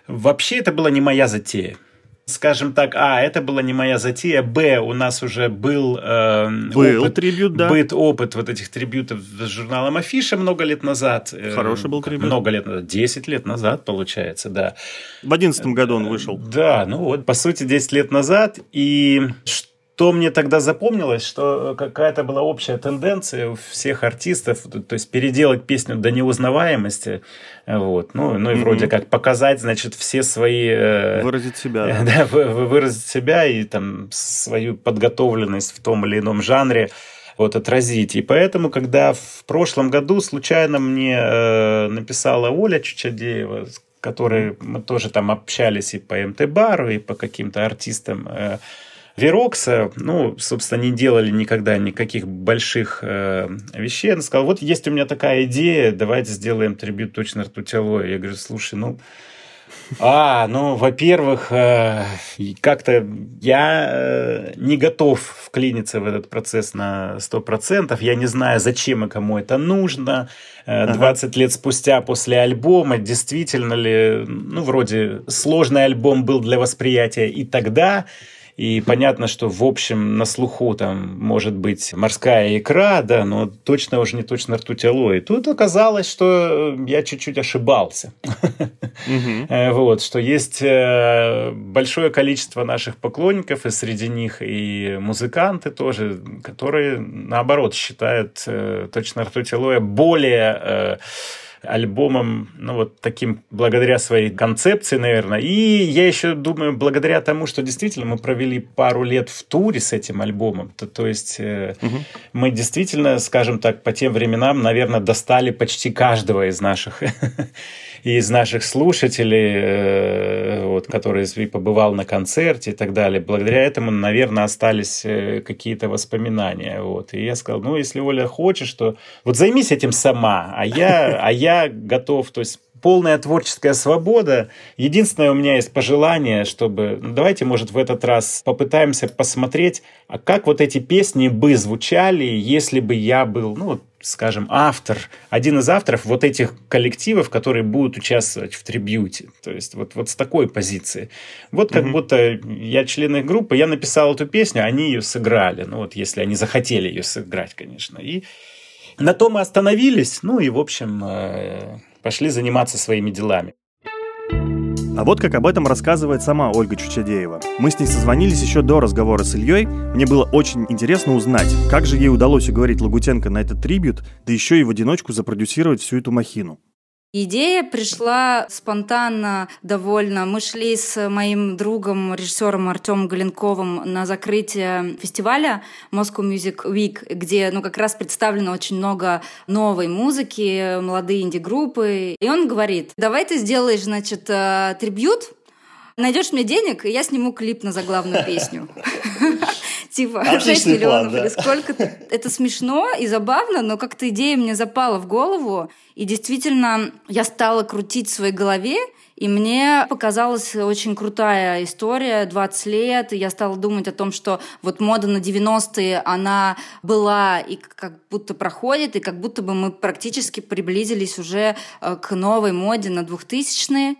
Вообще это была не моя затея. скажем так, а, это была не моя затея, б, у нас уже был, э, Был опыт, трибют, да. быт, опыт вот этих трибютов с журналом Афиша много лет назад. Э, Хороший был трибют. Много лет назад, 10 лет назад, получается, да. В одиннадцатом году он вышел. Да, ну вот, по сути, 10 лет назад. И что мне тогда запомнилось, что какая-то была общая тенденция у всех артистов, то, то есть переделать песню до неузнаваемости, вот, ну, ну и вроде как показать, значит, все свои... э, Выразить себя. да. <laughs> да, вы- вы- выразить себя и там свою подготовленность в том или ином жанре вот отразить. И поэтому, когда в прошлом году случайно мне э, написала Оля Чучадеева, с которой мы тоже там общались и по МТ-бару, и по каким-то артистам э, Верокса, ну, собственно, не делали никогда никаких больших э, вещей. Она сказала, вот есть у меня такая идея, давайте сделаем трибют точно ртути Алоэ». Я говорю, слушай, ну, а, ну, во-первых, э, как-то я э, не готов вклиниться в этот процесс на 100%. Я не знаю, зачем и кому это нужно. Э, 20 лет спустя после альбома, действительно ли, ну, вроде сложный альбом был для восприятия и тогда, и понятно, что в общем на слуху там может быть морская икра, да, но точно уже не точно ртуть алоэ. Тут оказалось, что э, я чуть-чуть ошибался. Э, Вот, что есть э, большое количество наших поклонников, и среди них и музыканты тоже, которые, наоборот, считают точно ртуть алоэ более альбомом, ну, вот таким, благодаря своей концепции, наверное. И я еще думаю, благодаря тому, что действительно мы провели пару лет в туре с этим альбомом, то, то есть э, мы действительно, скажем так, по тем временам, наверное, достали почти каждого из наших <laughs> из наших слушателей, э, вот, который побывал на концерте и так далее. Благодаря этому, наверное, остались э, какие-то воспоминания. Вот. И я сказал, ну, если Оля хочешь, то вот займись этим сама, а я, а я готов. То есть полная творческая свобода. Единственное, у меня есть пожелание, чтобы, ну, давайте, может, в этот раз попытаемся посмотреть, а как вот эти песни бы звучали, если бы я был, ну, скажем, автор, один из авторов вот этих коллективов, которые будут участвовать в трибьюте. То есть вот, вот с такой позиции. Вот как будто я член их группы, я написал эту песню, они ее сыграли. Ну вот если они захотели ее сыграть, конечно. И на том мы остановились. Ну и, в общем, э, пошли заниматься своими делами. А вот как об этом рассказывает сама Ольга Чучадеева. Мы с ней созвонились еще до разговора с Ильей. Мне было очень интересно узнать, как же ей удалось уговорить Лагутенко на этот трибют, да еще и в одиночку запродюсировать всю эту махину. Идея пришла спонтанно довольно. Мы шли с моим другом, режиссером Артемом Галенковым на закрытие фестиваля Moscow Music Week, где ну, как раз представлено очень много новой музыки, молодые инди-группы. И он говорит, давай ты сделаешь, значит, э, трибют, найдешь мне денег, и я сниму клип на заглавную песню. <laughs> Типа 6 <laughs> Отличный план, миллионов да. или сколько-то. <laughs> Это смешно и забавно, но как-то идея мне запала в голову. И действительно, я стала крутить в своей голове, и мне показалась очень крутая история, 20 лет, и я стала думать о том, что вот мода на 90-е, она была и как будто проходит, и как будто бы мы практически приблизились уже э, к новой моде на 2000-е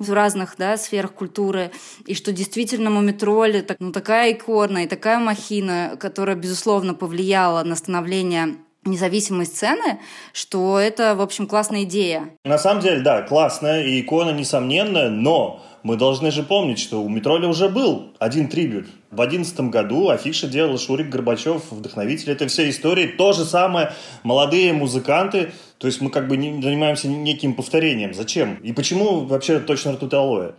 в разных да, сферах культуры, и что действительно Мумитроль ну, такая икона и такая махина, которая, безусловно, повлияла на становление независимой сцены, что это, в общем, классная идея. На самом деле, да, классная и икона несомненная, но мы должны же помнить, что у Метроля уже был один трибют. В одиннадцатом году афиша делал Шурик Горбачев, вдохновитель этой всей истории. То же самое, молодые музыканты. То есть мы как бы не занимаемся неким повторением. Зачем? И почему вообще точно ртуть алоэ?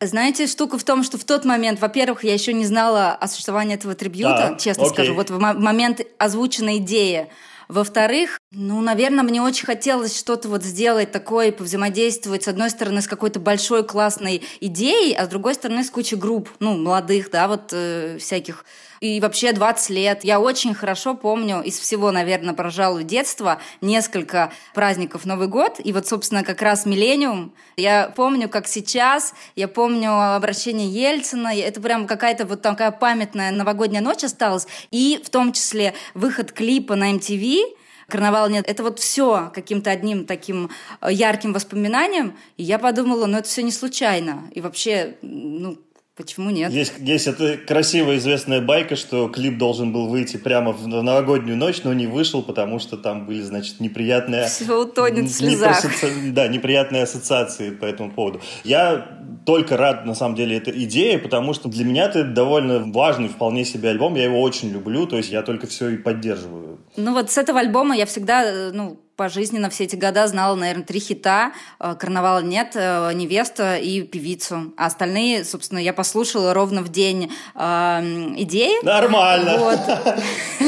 Знаете, штука в том, что в тот момент, во-первых, я еще не знала о существовании этого трибьюта, Да, честно окей. скажу, вот в мо- момент озвученной идеи. Во-вторых, ну, наверное, мне очень хотелось что-то вот сделать такое, повзаимодействовать, с одной стороны, с какой-то большой классной идеей, а с другой стороны, с кучей групп, ну, молодых, да, вот э, всяких. И вообще 20 лет. Я очень хорошо помню из всего, наверное, пожалуй, детства несколько праздников Новый год. И вот, собственно, как раз «Миллениум». Я помню, как сейчас. Я помню обращение Ельцина. Это прям какая-то вот такая памятная новогодняя ночь осталась. И в том числе выход клипа на MTV Карнавал нет. Это вот все каким-то одним таким э, ярким воспоминанием. И я подумала, ну это все не случайно. И вообще, ну, Почему нет? Есть, есть эта красивая известная байка, что клип должен был выйти прямо в новогоднюю ночь, но не вышел, потому что там были, значит, неприятные... <laughs> Все утонет в слезах. Да, неприятные ассоциации по этому поводу. Я только рад, на самом деле, этой идее, потому что для меня это довольно важный вполне себе альбом. Я его очень люблю, то есть я только все и поддерживаю. Ну вот с этого альбома я всегда, ну, пожизненно все эти года знала, наверное, три хита. Э, «Карнавала нет», э, «Невеста» и «Певицу». А остальные, собственно, я послушала ровно в день э, идеи. Нормально. Вот. <laughs>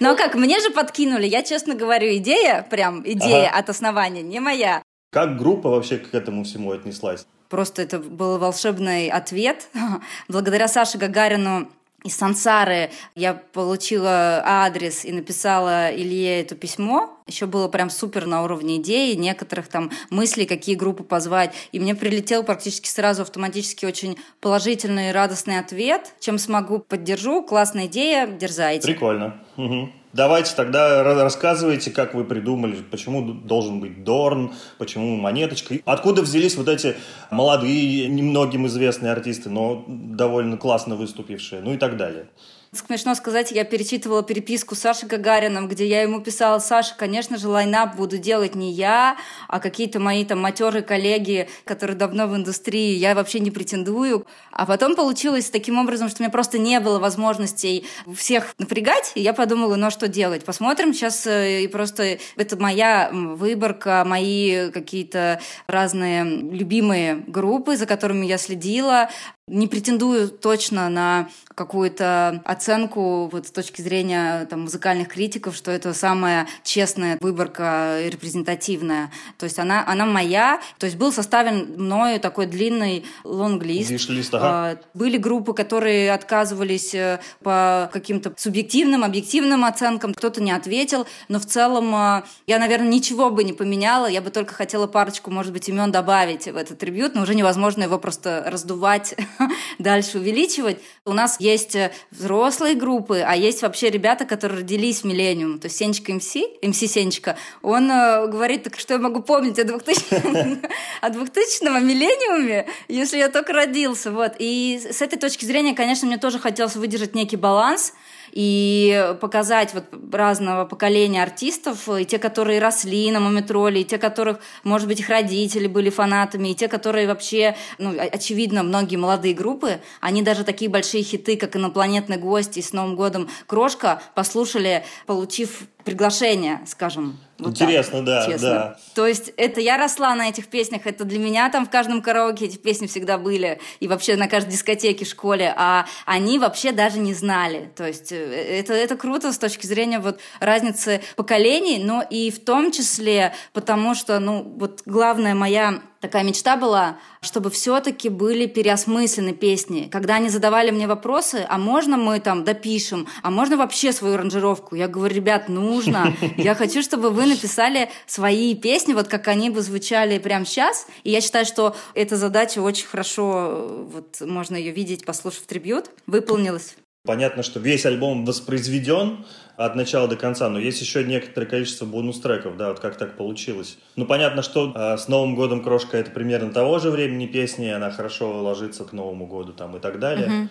Но как, мне же подкинули, я честно говорю, идея, прям идея ага. от основания, не моя. Как группа вообще к этому всему отнеслась? Просто это был волшебный ответ. <laughs> Благодаря Саше Гагарину из Сансары я получила адрес и написала Илье это письмо. Еще было прям супер на уровне идеи, некоторых там мыслей, какие группы позвать. И мне прилетел практически сразу автоматически очень положительный и радостный ответ. Чем смогу, поддержу. Классная идея, дерзайте. Прикольно. Угу. Давайте тогда рассказывайте, как вы придумали, почему должен быть Дорн, почему Монеточка. Откуда взялись вот эти молодые, немногим известные артисты, но довольно классно выступившие, ну и так далее. Смешно сказать, я перечитывала переписку с Сашей Гагарином, где я ему писала, Саша, конечно же, лайнап буду делать не я, а какие-то мои там матерые коллеги, которые давно в индустрии, я вообще не претендую. А потом получилось таким образом, что у меня просто не было возможностей всех напрягать, и я подумала, ну а что делать? Посмотрим сейчас, э, и просто это моя выборка, мои какие-то разные любимые группы, за которыми я следила, не претендую точно на какую-то оценку вот с точки зрения там, музыкальных критиков, что это самая честная выборка и репрезентативная. То есть она, она моя. То есть был составлен мною такой длинный лонглист. Лист, ага. А, были группы, которые отказывались э, по каким-то субъективным, объективным оценкам. Кто-то не ответил. Но в целом э, я, наверное, ничего бы не поменяла. Я бы только хотела парочку, может быть, имен добавить в этот трибют, но уже невозможно его просто раздувать <laughs> дальше увеличивать. У нас есть э, взрослые группы, а есть вообще ребята, которые родились в миллениум. То есть Сенечка МС, МС Сенечка, он э, говорит, так что я могу помнить о 2000 <laughs> о 2000 миллениуме, если я только родился. Вот. И с этой точки зрения, конечно, мне тоже хотелось выдержать некий баланс – и показать вот разного поколения артистов, и те, которые росли на Мумитроле, и те, которых, может быть, их родители были фанатами, и те, которые вообще, ну, очевидно, многие молодые группы, они даже такие большие хиты, как «Инопланетный гость» и «С Новым годом Крошка» послушали, получив приглашение, скажем. Вот Интересно, так, да, честно. да. То есть это я росла на этих песнях, это для меня там в каждом караоке эти песни всегда были, и вообще на каждой дискотеке в школе, а они вообще даже не знали. То есть э, это, это круто с точки зрения вот разницы поколений, но и в том числе потому, что, ну, вот главная моя такая мечта была, чтобы все-таки были переосмыслены песни. Когда они задавали мне вопросы, а можно мы там допишем, а можно вообще свою аранжировку? Я говорю, ребят, нужно. Я хочу, чтобы вы написали свои песни, вот как они бы звучали прямо сейчас. И я считаю, что эта задача очень хорошо, вот можно ее видеть, послушав трибют, выполнилась. Понятно, что весь альбом воспроизведен, от начала до конца, но есть еще некоторое количество бонус-треков, да, вот как так получилось. Ну, понятно, что э, с Новым годом Крошка это примерно того же времени песни, она хорошо ложится к Новому году там и так далее. Uh-huh.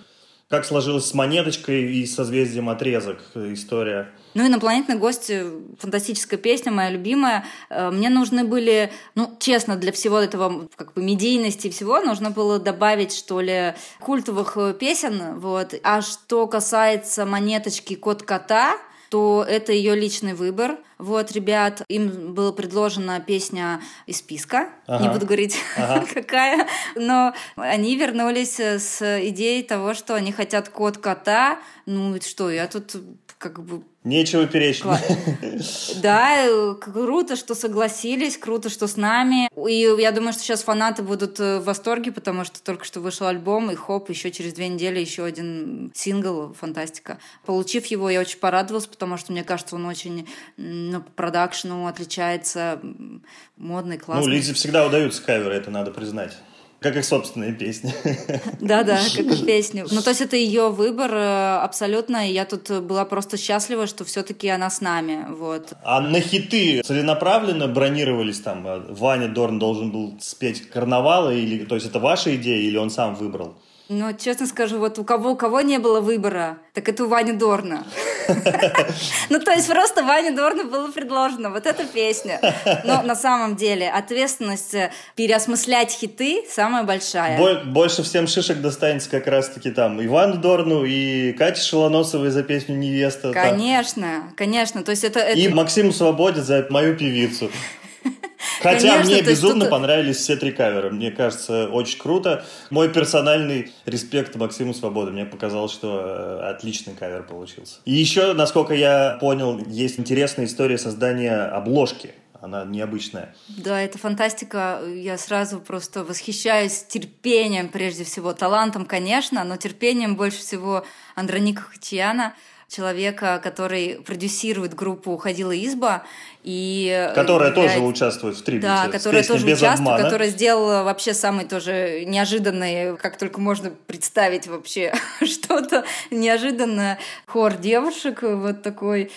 Как сложилось с монеточкой и созвездием отрезок история? Ну, инопланетный гость – фантастическая песня, моя любимая. Э, мне нужны были, ну, честно, для всего этого, как бы, медийности и всего, нужно было добавить, что ли, культовых э, песен, вот. А что касается монеточки «Кот кота», то это ее личный выбор. Вот, ребят, им была предложена песня из списка, ага. не буду говорить, ага. <laughs> какая, но они вернулись с идеей того, что они хотят кот кота. Ну что, я тут как бы Нечего перечить. Да, круто, что согласились, круто, что с нами. И я думаю, что сейчас фанаты будут э, в восторге, потому что только что вышел альбом, и хоп, еще через две недели еще один сингл, фантастика. Получив его, я очень порадовалась, потому что, мне кажется, он очень ну, по продакшну отличается, модный, классный. Ну, Лизе всегда удаются каверы, это надо признать. Как их собственные песни. <laughs> Да-да, как их песни. Ну, то есть это ее выбор э, абсолютно, и я тут была просто счастлива, что все-таки она с нами, вот. А на хиты целенаправленно бронировались там? Ваня Дорн должен был спеть «Карнавал», или, то есть это ваша идея, или он сам выбрал? Ну, честно скажу, вот у кого, у кого не было выбора, так это у Вани Дорна. <laughs> Ну, то есть просто Ване Дорну было предложено вот эта песня. Но на самом деле ответственность э, переосмыслять хиты самая большая. Больше всем шишек достанется как раз-таки там Иван Дорну и Катя Шелоносовой за песню «Невеста». Конечно, конечно. То есть это, И Максиму Свободе за мою певицу. Хотя Конечно, мне безумно понравились все три кавера. Мне кажется, очень круто. Мой персональный респект Максиму Свободы. Мне показалось, что э, отличный кавер получился. И еще, насколько я понял, есть интересная история создания обложки она необычная. Да, это фантастика. Я сразу просто восхищаюсь терпением, прежде всего, талантом, конечно, но терпением больше всего Андроника Хачияна человека, который продюсирует группу «Уходила изба», и э, которая является... тоже участвует в трибуте. Да, которая тоже участвует, обмана. которая сделала вообще самый тоже неожиданный, как только можно представить вообще <laughs> что-то неожиданное. Хор девушек вот такой.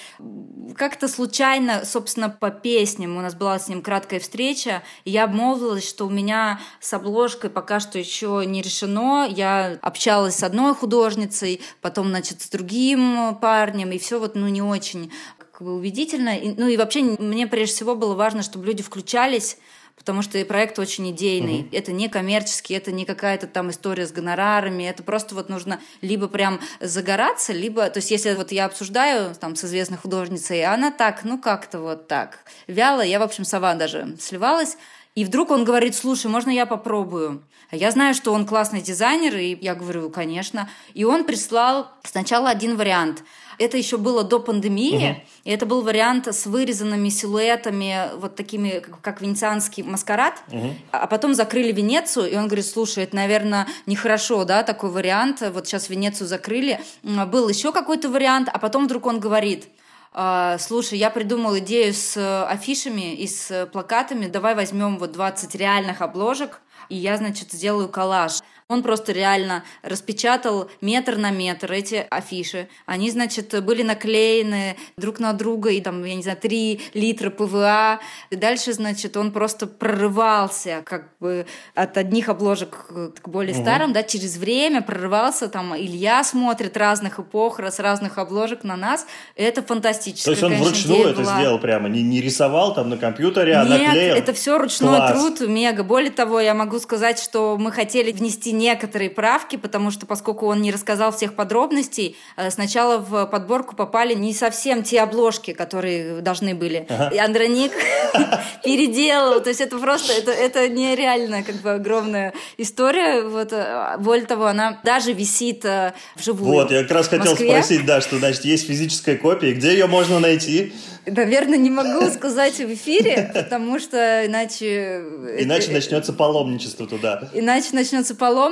Как-то случайно, собственно, по песням у нас была с ним краткая встреча, и я обмолвилась, что у меня с обложкой пока что еще не решено. Я общалась с одной художницей, потом, значит, с другим парнем, и все вот, ну, не очень как бы убедительно. И, ну и вообще мне прежде всего было важно, чтобы люди включались, потому что проект очень идейный. Угу. Это не коммерческий, это не какая-то там история с гонорарами, это просто вот нужно либо прям загораться, либо, то есть если вот я обсуждаю там с известной художницей, и она так, ну как-то вот так, вяло, я, в общем, сова даже сливалась, и вдруг он говорит, слушай, можно я попробую? А я знаю, что он классный дизайнер, и я говорю, конечно. И он прислал сначала один вариант – это еще было до пандемии, угу. и это был вариант с вырезанными силуэтами, вот такими, как венецианский маскарад. Угу. А потом закрыли Венецию, и он говорит, слушай, это, наверное, нехорошо, да, такой вариант. Вот сейчас Венецию закрыли. Был еще какой-то вариант, а потом вдруг он говорит, «А, слушай, я придумал идею с афишами и с плакатами, давай возьмем вот 20 реальных обложек, и я, значит, сделаю коллаж. Он просто реально распечатал метр на метр эти афиши. Они, значит, были наклеены друг на друга, и там, я не знаю, 3 литра ПВА. И дальше, значит, он просто прорывался как бы от одних обложек к более угу. старым, да, через время прорывался, там, Илья смотрит разных эпох, с разных обложек на нас. Это фантастически. То есть он конечно, вручную это была. сделал прямо, не, не рисовал там на компьютере, а Нет, наклеил? это все ручной Класс. труд, мега. Более того, я могу сказать, что мы хотели внести некоторые правки, потому что поскольку он не рассказал всех подробностей, э, сначала в подборку попали не совсем те обложки, которые должны были. Ага. И Андроник <laughs> переделал. То есть это просто, это, это нереальная как бы огромная история. Вот, э, более того, она даже висит э, вживую. Вот, я как раз хотел спросить, да, что значит есть физическая копия, где ее можно найти? Наверное, не могу сказать в эфире, потому что иначе... Иначе начнется паломничество туда. Иначе начнется паломничество,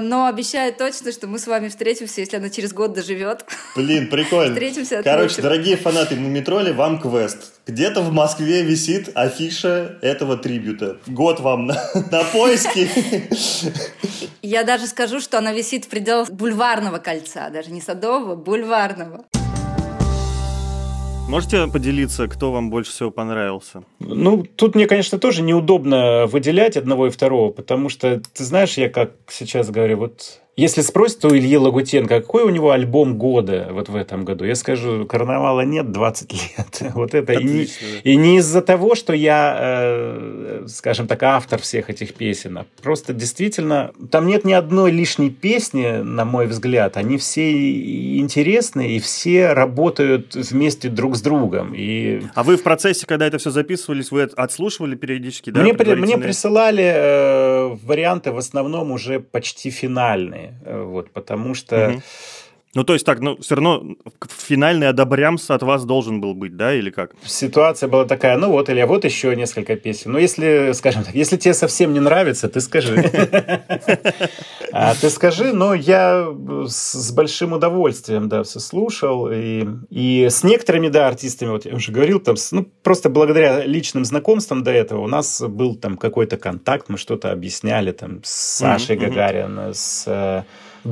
но обещаю точно, что мы с вами встретимся, если она через год доживет. Блин, прикольно. Встретимся. Короче, дорогие фанаты Мумитроли, вам квест. Где-то в Москве висит афиша этого трибюта. Год вам на, <laughs> на поиски. Я даже скажу, что она висит в пределах бульварного кольца, даже не садового, бульварного. Можете поделиться, кто вам больше всего понравился? Ну, тут мне, конечно, тоже неудобно выделять одного и второго, потому что, ты знаешь, я как сейчас говорю, вот если спросят у Ильи Лагутенко, какой у него альбом года вот в этом году, я скажу, карнавала нет 20 лет. <laughs> Вот это и не, и не из-за того, что я, э, скажем так, автор всех этих песен, а просто действительно там нет ни одной лишней песни, на мой взгляд. Они все интересные и все работают вместе друг с другом. И... А вы в процессе, когда это все записывались, вы отслушивали периодически, да? Мне, мне присылали э, варианты в основном уже почти финальные. Э, вот, потому что... Угу. Ну, то есть так, ну, все равно финальный одобрямс от вас должен был быть, да, или как? Ситуация была такая, ну вот, или вот еще несколько песен. Ну, если, скажем так, если тебе совсем не нравится, ты скажи. <laughs> А ты скажи, но я с большим удовольствием, да, все слушал. И, и с некоторыми, да, артистами, вот я уже говорил, там, ну, просто благодаря личным знакомствам до этого у нас был там какой-то контакт, мы что-то объясняли там с Сашей Гагарин, с э,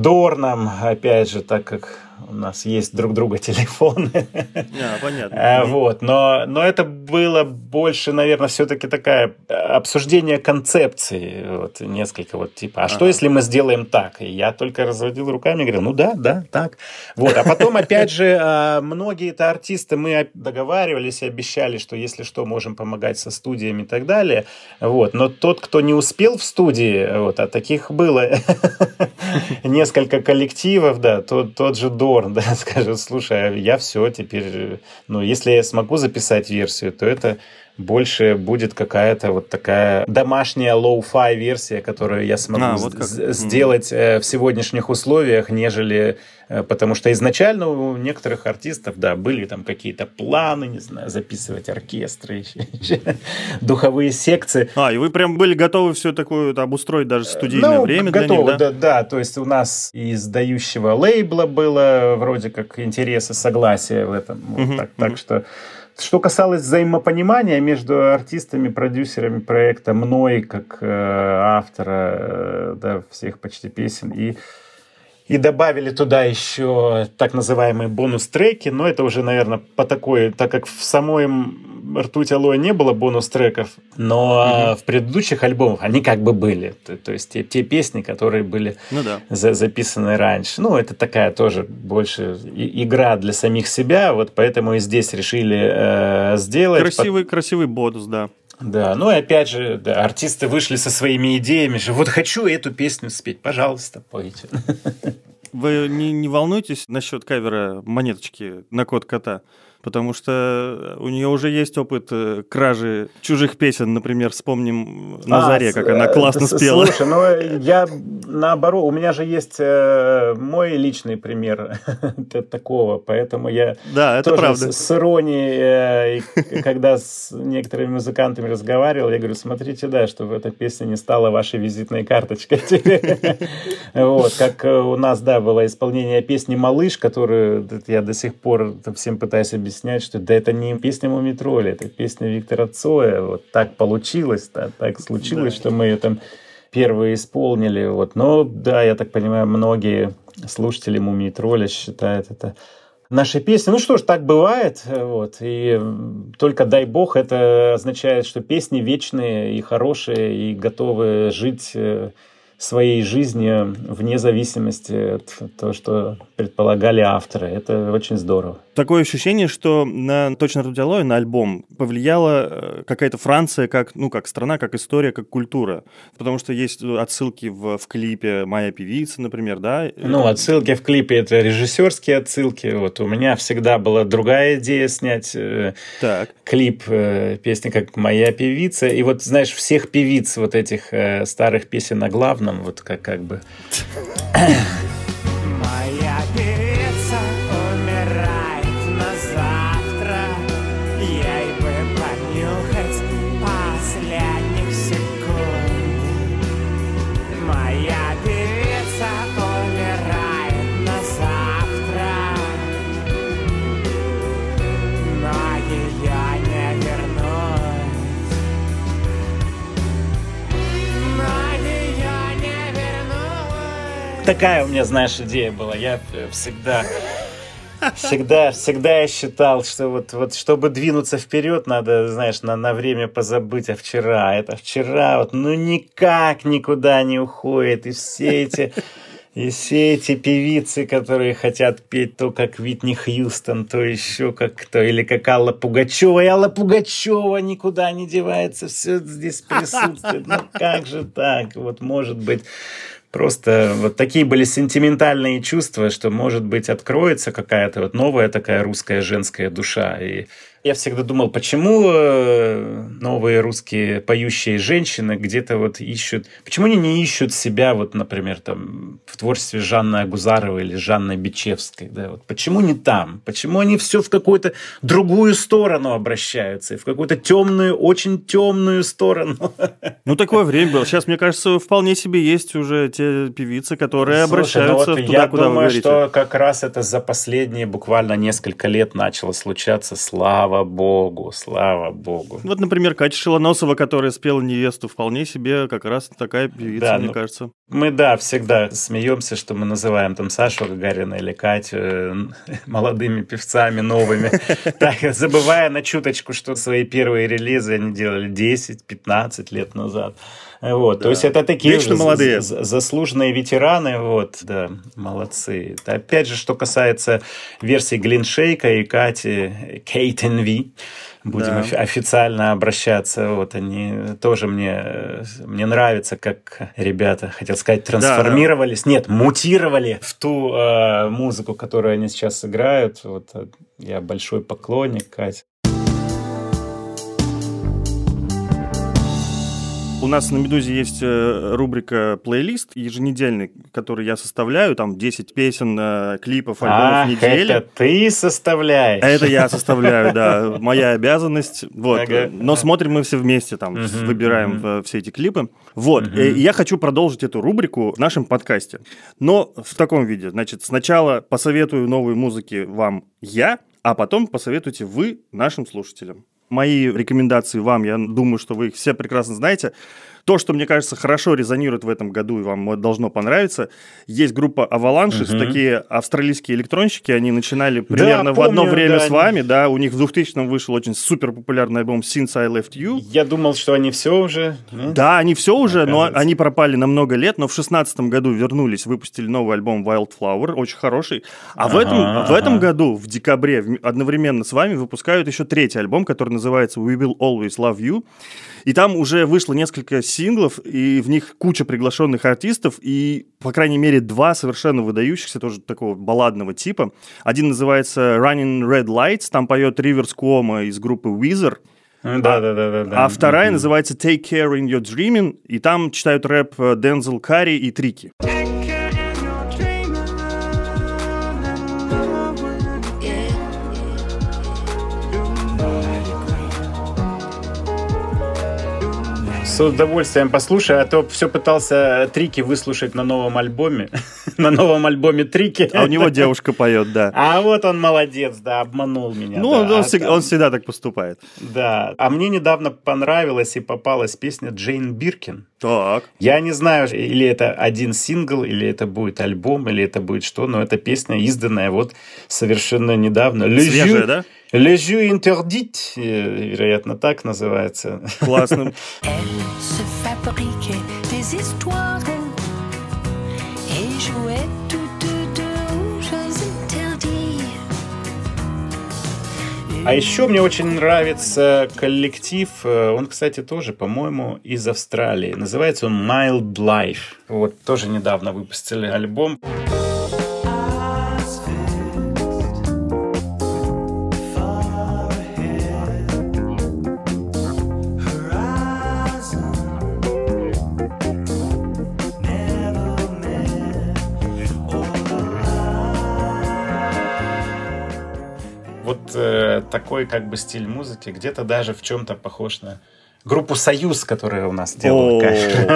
Дорном, опять же, так как у нас есть друг друга телефоны. А, понятно. А, Вот, но, но это было больше, наверное, все-таки такая э, обсуждение концепции, вот, несколько вот типа, а что если мы сделаем так? И я только разводил руками и говорил, ну да, да, так. Вот, а потом, опять же, а, многие-то артисты, мы договаривались и обещали, что если что, можем помогать со студиями и так далее. Вот, но тот, кто не успел в студии, вот, а таких было <laughs> несколько коллективов, да, тот, тот же Дорн, <laughs> да, скажет, слушай, а я все теперь, ну, если я смогу записать версию, то это больше будет какая-то вот такая домашняя lo-fi версия, которую я смогу А, вот как. сделать э, в сегодняшних условиях, нежели э, потому что изначально у некоторых артистов, да, были там какие-то планы, не знаю, записывать оркестры, <laughs> духовые секции. А, и вы прям были готовы все такое обустроить даже студийное Ну, время для готовы, них, да? да? да, то есть у нас из дающего лейбла было вроде как интересы, согласия в этом. Вот так что что касалось взаимопонимания между артистами, продюсерами проекта, мной как э, автора э, да, всех почти песен и и добавили туда еще так называемые бонус-треки, но это уже, наверное, по такой, так как в самой «Ртуть Алоэ» не было бонус-треков, но в предыдущих альбомах они как бы были. То, то есть те, те песни, которые были Ну да. за- записаны раньше. Ну, это такая тоже больше и- игра для самих себя, вот поэтому и здесь решили э, сделать. Красивый, красивый бонус, да. Да, ну и опять же, да, артисты вышли со своими идеями, что вот хочу эту песню спеть, пожалуйста, пойте. Вы не, не волнуйтесь насчет кавера монеточки на код кота, потому что у нее уже есть опыт э, кражи чужих песен, например, вспомним на А, заре, с- как она э, классно спела. Слушай, ну я наоборот, у меня же есть э, мой личный пример <laughs> такого, поэтому я Да, это тоже правда. С, с иронией, э, когда с некоторыми музыкантами разговаривал, я говорю, смотрите, да, чтобы эта песня не стала вашей визитной карточкой. <laughs> Вот, как э, у нас, да, было исполнение песни «Малыш», которую я до сих пор всем пытаюсь объяснять, что да это не песня Мумитроли, это песня Виктора Цоя. Вот так получилось, да, так случилось, что мы ее там первые исполнили. Вот. Но, да, я так понимаю, многие слушатели Мумии Тролля считают это нашей песни. Ну что ж, так бывает. Вот. И только дай бог, это означает, что песни вечные и хорошие, и готовы жить э, своей жизнью вне зависимости от того, что предполагали авторы. Это очень здорово. Такое ощущение, что на «Точно Рудиалой», на альбом повлияла э, какая-то Франция как, ну, как страна, как история, как культура. Потому что есть отсылки в, в клипе «Моя певица», например, да? Ну, отсылки в клипе это режиссерские отсылки. Вот у меня всегда была другая идея снять э, Так. клип э, песни как «Моя певица». И вот, знаешь, всех певиц вот этих э, старых песен на главном, вот как, как бы... <laughs> Такая у меня, знаешь, идея была. Я э, всегда... Всегда, всегда я считал, что вот, вот чтобы двинуться вперед, надо, знаешь, на, на время позабыть о вчера. Это вчера вот, ну никак никуда не уходит. И все эти, и все эти певицы, которые хотят петь то, как Витни Хьюстон, то еще как кто, или как Алла Пугачева. И Алла Пугачева никуда не девается, все здесь присутствует. Ну как же так? Вот может быть... Просто вот такие были сентиментальные чувства, что, может быть, откроется какая-то вот новая такая русская женская душа. И я всегда думал, почему э, новые русские поющие женщины где-то вот ищут... Почему они не ищут себя, вот, например, там, в творчестве Жанны Агузаровой или Жанны Бичевской? Да? Вот почему не там? Почему они все в какую-то другую сторону обращаются? И в какую-то темную, очень темную сторону? Ну, такое время было. Сейчас, мне кажется, вполне себе есть уже те певицы, которые Слушай, обращаются ну вот туда, я куда думаю, вы говорите. что как раз это за последние буквально несколько лет начало случаться. Слава Слава богу, слава богу. Вот, например, Катя Шилоносова, которая спела невесту, вполне себе как раз такая певица, Да, мне ну, кажется. Мы, да, всегда смеемся, что мы называем там Сашу Гагарина или Катю э, <laughs> молодыми певцами новыми. <laughs> Так, забывая на чуточку, что свои первые релизы они делали 10-15 лет назад. Вот, то есть это такие Вечно молодые. за- за- заслуженные ветераны, вот, да, молодцы. Опять же, что касается версии Глиншейка и Кати, Кейт Ви, будем Да. офи- официально обращаться, вот, они тоже мне, э, мне нравится, как ребята, хотел сказать, трансформировались, нет, мутировали в ту э, музыку, которую они сейчас играют, вот, э, я большой поклонник, Катя. У нас на «Медузе» есть э, рубрика «Плейлист» еженедельный, который я составляю, там 10 песен, э, клипов, альбомов Ах, недели. это ты составляешь. А Это я составляю, да, <laughs> моя обязанность. Вот. Ага. Но смотрим мы все вместе, там, выбираем э, все эти клипы. Вот. И Я хочу продолжить эту рубрику в нашем подкасте. Но в таком виде. Значит, сначала посоветую новые музыки вам я, а потом посоветуйте вы нашим слушателям. Мои рекомендации вам, я думаю, что вы их все прекрасно знаете. То, что, мне кажется, хорошо резонирует в этом году и вам должно понравиться, есть группа Avalanches, Мгм. такие австралийские электронщики, они начинали примерно в одно помню, время да, с они- вами, да, у них в 2000-м вышел очень супер популярный альбом Since I Left You. Я думал, что они все уже. нет? Да, они все уже, но они пропали на много лет, но в шестнадцатом году вернулись, выпустили новый альбом Wildflower, очень хороший. А в, Ага, этом, в этом ага. году, в декабре, в- одновременно с вами выпускают еще третий альбом, который называется We Will Always Love You. И там уже вышло несколько синглов, и в них куча приглашенных артистов, и, по крайней мере, два совершенно выдающихся, тоже такого балладного типа. Один называется Running Red Lights, там поет Риверс Куома из группы Weezer. Да, да, да, да, да. А вторая называется Take Care in Your Dreaming, и там читают рэп э, Дензел Карри и Трики. С удовольствием послушай, а то все пытался трики выслушать на новом альбоме. <laughs> на новом альбоме трики. А у него девушка поет, да. А вот он молодец, да, обманул меня. Ну, да. он, А всег- там- он всегда так поступает. Да. А мне недавно понравилась и попалась песня Джейн Биркин. Так. Я не знаю, или это один сингл, или это будет альбом, или это будет что, но эта песня изданная вот совершенно недавно. Свежая, да? Interdit, э, вероятно, так называется. Классно. <laughs> А еще мне очень нравится коллектив, э, он, кстати, тоже, по-моему, из Австралии. Называется он Mild Life. Вот, тоже недавно выпустили альбом. Вот такой как бы стиль музыки, где-то даже в чем-то похож на группу «Союз», которая у нас делала.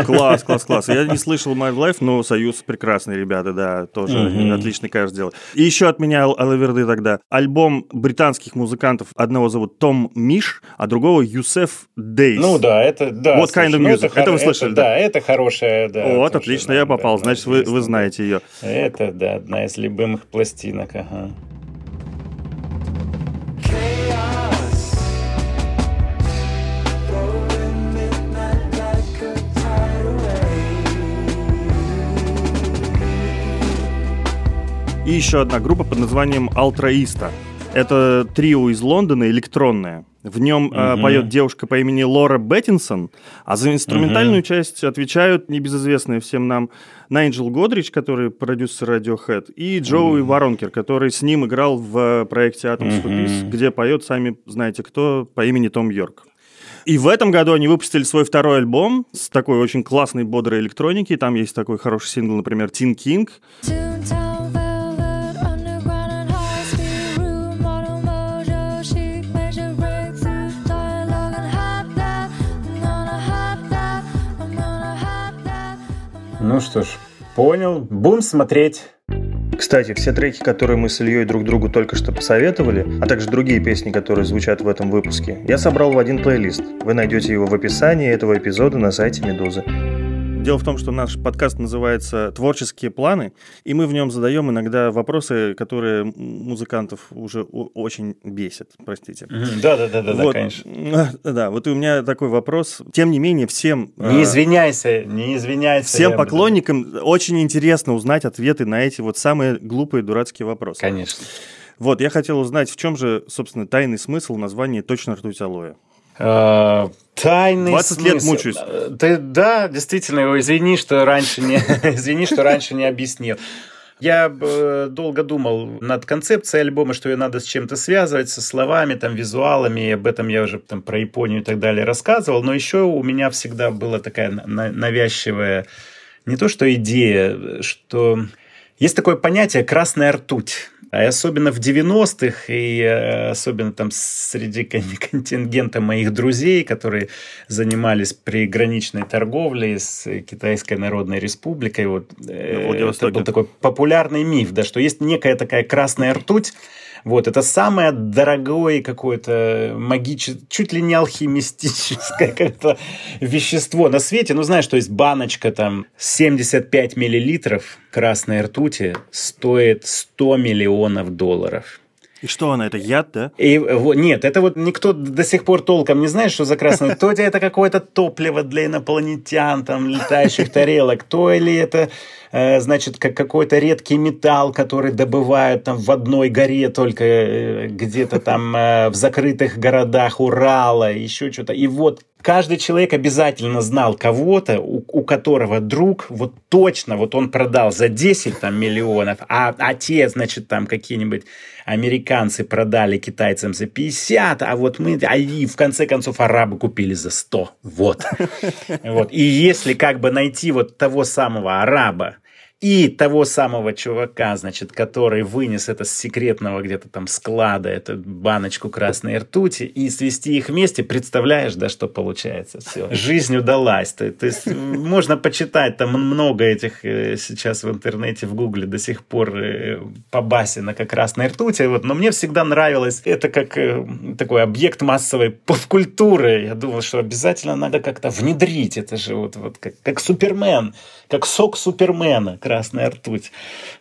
Класс, класс, класс. Я не слышал My Life, но Союз прекрасные ребята, да, тоже отличный кайф сделали. И еще от меня Алаверды тогда. Альбом британских музыкантов. Одного зовут Том Миш, а другого Юсеф Дейс. Ну да, это да. What kind of ну, music? Это вы слышали, Да, да? это хорошая, да. Вот, отлично, я попал. да, Значит, вы, вы знаете ее. Это, да, одна из любимых пластинок, ага. И еще одна группа под названием Алтраиста. Это трио из Лондона, электронное. В нем э, Мгм. поет девушка по имени Лора Беттинсон, а за инструментальную часть отвечают небезызвестные всем нам Найджел Годрич, который продюсер Radiohead, и Джоуи Воронкер, который с ним играл в проекте Atoms for Мгм. Peace, где поет, сами знаете кто, по имени Том Йорк. И в этом году они выпустили свой второй альбом с такой очень классной, бодрой электроники. Там есть такой хороший сингл, например, «Тин Кинг». Ну что ж, понял. Будем смотреть. Кстати, все треки, которые мы с Ильей друг другу только что посоветовали, а также другие песни, которые звучат в этом выпуске, я собрал в один плейлист. Вы найдете его в описании этого эпизода на сайте Медузы. Дело в том, что наш подкаст называется «Творческие планы», и мы в нем задаем иногда вопросы, которые музыкантов уже очень бесят, простите. Да, да, да, да, да, Вот, конечно. <laughs> Да, вот и у меня такой вопрос. Тем не менее, всем... Не э, извиняйся, не извиняйся. Всем я буду- поклонникам очень интересно узнать ответы на эти вот самые глупые дурацкие вопросы. Конечно. Вот, я хотел узнать, в чем же, собственно, тайный смысл названия «Точно ртуть алоэ». Э, Тайный 20 лет смысл. мучаюсь. Э, Ты, да, действительно, извини, что раньше не, <laughs> извини, что раньше не объяснил. Я э, долго думал над концепцией альбома, что ее надо с чем-то связывать, со словами, там, визуалами, об этом я уже там, про Японию и так далее рассказывал, но еще у меня всегда была такая на- навязчивая, не то что идея, что есть такое понятие «красная ртуть». А особенно в 90-х, и э, особенно там среди кон- <laughs> контингента моих друзей, которые занимались приграничной торговлей с Китайской Народной Республикой, вот, э, это был такой популярный миф, да, что есть некая такая красная ртуть, вот, это самое дорогое какое-то магическое, чуть ли не алхимистическое <laughs> какое-то вещество на свете. Ну, знаешь, что есть баночка там 75 миллилитров красной ртути стоит 100 миллионов долларов. И что она, это яд, да? И нет, это вот никто до сих пор толком не знает, что за красное. То ли это какое-то топливо для инопланетян, там, летающих тарелок, то ли это, э, значит, как какой-то редкий металл, который добывают там в одной горе только э, где-то там э, в закрытых городах Урала, еще что-то. И вот каждый человек обязательно знал кого-то, у, у которого друг, вот точно, вот он продал за 10 там, миллионов, а, а те, значит, там какие-нибудь американцы продали китайцам за 50, а вот мы, а и в конце концов арабы купили за 100. Вот. <laughs> вот. И если как бы найти вот того самого араба, и того самого чувака, значит, который вынес это с секретного где-то там склада, эту баночку красной ртути, и свести их вместе, представляешь, да, что получается? Все. Жизнь удалась. То, то есть можно почитать, там много этих э, сейчас в интернете, в гугле до сих пор э, побасено как красной ртути, вот, но мне всегда нравилось это как э, такой объект массовой попкультуры. Я думал, что обязательно надо как-то внедрить. Это же вот, вот как, как Супермен, как сок Супермена, красная ртуть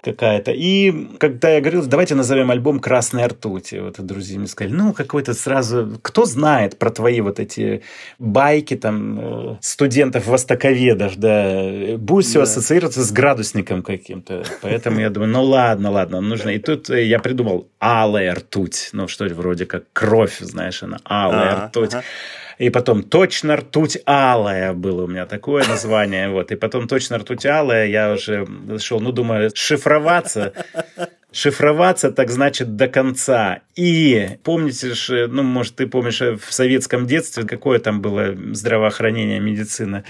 какая-то. И когда я говорил, давайте назовем альбом «Красная ртуть», и вот друзья мне сказали, ну, какой-то сразу... Кто знает про твои вот эти байки там э, студентов-востоковедов, да, будет все Да. ассоциироваться с градусником каким-то. Поэтому я думаю, ну ладно, ладно, нужно. И тут э, я придумал алая ртуть. Ну, что вроде как кровь, знаешь, она алая Ага, ртуть. И потом точно ртуть алая было у меня такое название. Вот. И потом точно ртуть алая я уже шел, ну, думаю, шифроваться. Шифроваться так значит до конца. И помните же, ну, может, ты помнишь э, в советском детстве, какое там было здравоохранение, медицина.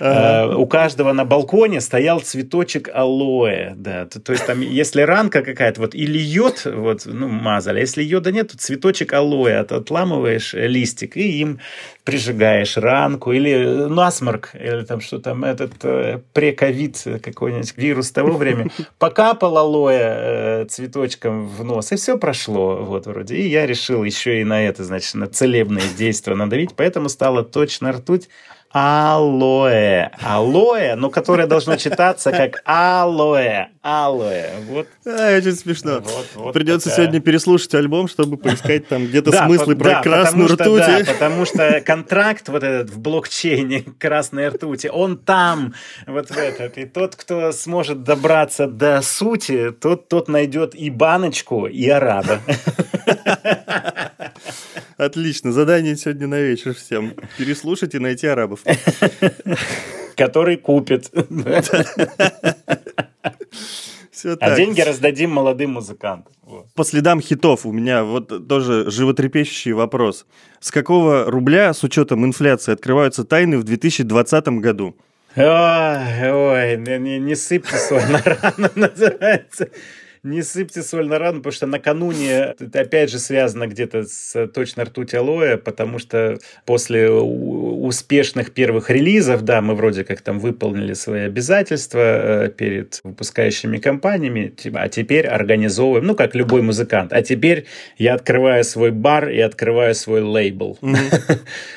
Э, у каждого на балконе стоял цветочек алоэ. Да. То, то есть там, если ранка какая-то, вот, или йод, вот, ну, мазали, а если йода нет, то цветочек алоэ, от- отламываешь э, листик и им прижигаешь ранку, или э, насморк, или там что там, этот э, прековид э, какой-нибудь вирус того времени, покапал алоэ э, цветочком в нос, и все прошло, вот вроде. И я решил еще и на это, значит, на целебные действия надавить, поэтому стало точно ртуть алоэ. Алоэ, но которое должно читаться как алоэ. Алоэ. Вот. А, очень смешно. Вот, вот Придется такая. сегодня переслушать альбом, чтобы поискать там где-то Да, смыслы по- про да, красную потому что, ртуть. да, потому что контракт вот этот в блокчейне <laughs> красной ртути, он там, вот в этот. И тот, кто сможет добраться до сути, тот, тот найдет и баночку, и араба. <laughs> Отлично, задание сегодня на вечер всем. Переслушать и найти арабов. Который купит. Все А так. деньги раздадим молодым музыкантам. Вот. По следам хитов у меня вот тоже животрепещущий вопрос. С какого рубля, с учетом инфляции, открываются тайны в 2020 году? Ой, ой, не, не- не сыпьте соль на рану, называется. Не сыпьте соль на рану, потому что накануне, это опять же связано где-то с точно ртуть алоэ, потому что после успешных первых релизов, да, мы вроде как там выполнили свои обязательства э, перед выпускающими компаниями, типа, а теперь организовываем, ну, как любой музыкант, а теперь я открываю свой бар и открываю свой лейбл. <laughs>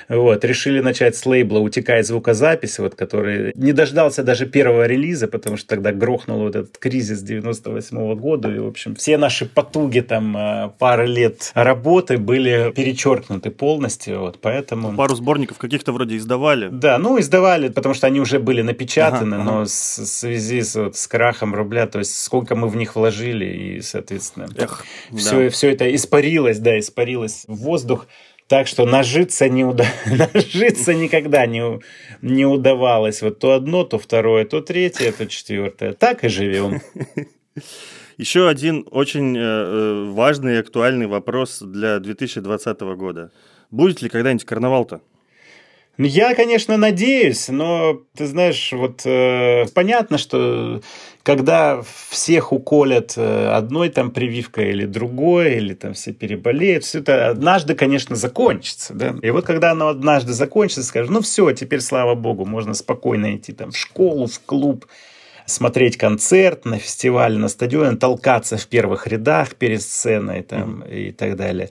Вот, решили начать с лейбла «Утекает звукозапись», вот, который не дождался даже первого релиза, потому что тогда грохнул вот этот кризис 98 года, и, в общем, все наши потуги там э, пары лет работы были перечеркнуты полностью, вот, поэтому... Пару сборников каких-то вроде издавали. Да, ну издавали, потому что они уже были напечатаны, Ага, ага. но в связи с, вот, с крахом рубля, то есть сколько мы в них вложили, и, соответственно, Эх, да. все, все это испарилось, да, испарилось в воздух. Так что нажиться, не уда... <laughs> нажиться никогда не, не удавалось. Вот то одно, то второе, то третье, то четвертое. Так и живем. <laughs> Еще один очень э, э, важный и актуальный вопрос для 2020 года. Будет ли когда-нибудь карнавал-то? Ну, Я, конечно, надеюсь, но ты знаешь, вот э, понятно, что когда всех уколят э, одной там прививкой или другой, или там все переболеют, все это однажды, конечно, закончится. Да? И вот когда оно однажды закончится, скажешь, ну все, теперь, слава богу, можно спокойно идти там в школу, в клуб, смотреть концерт на фестивале, на стадионе, толкаться в первых рядах перед сценой там, и так далее.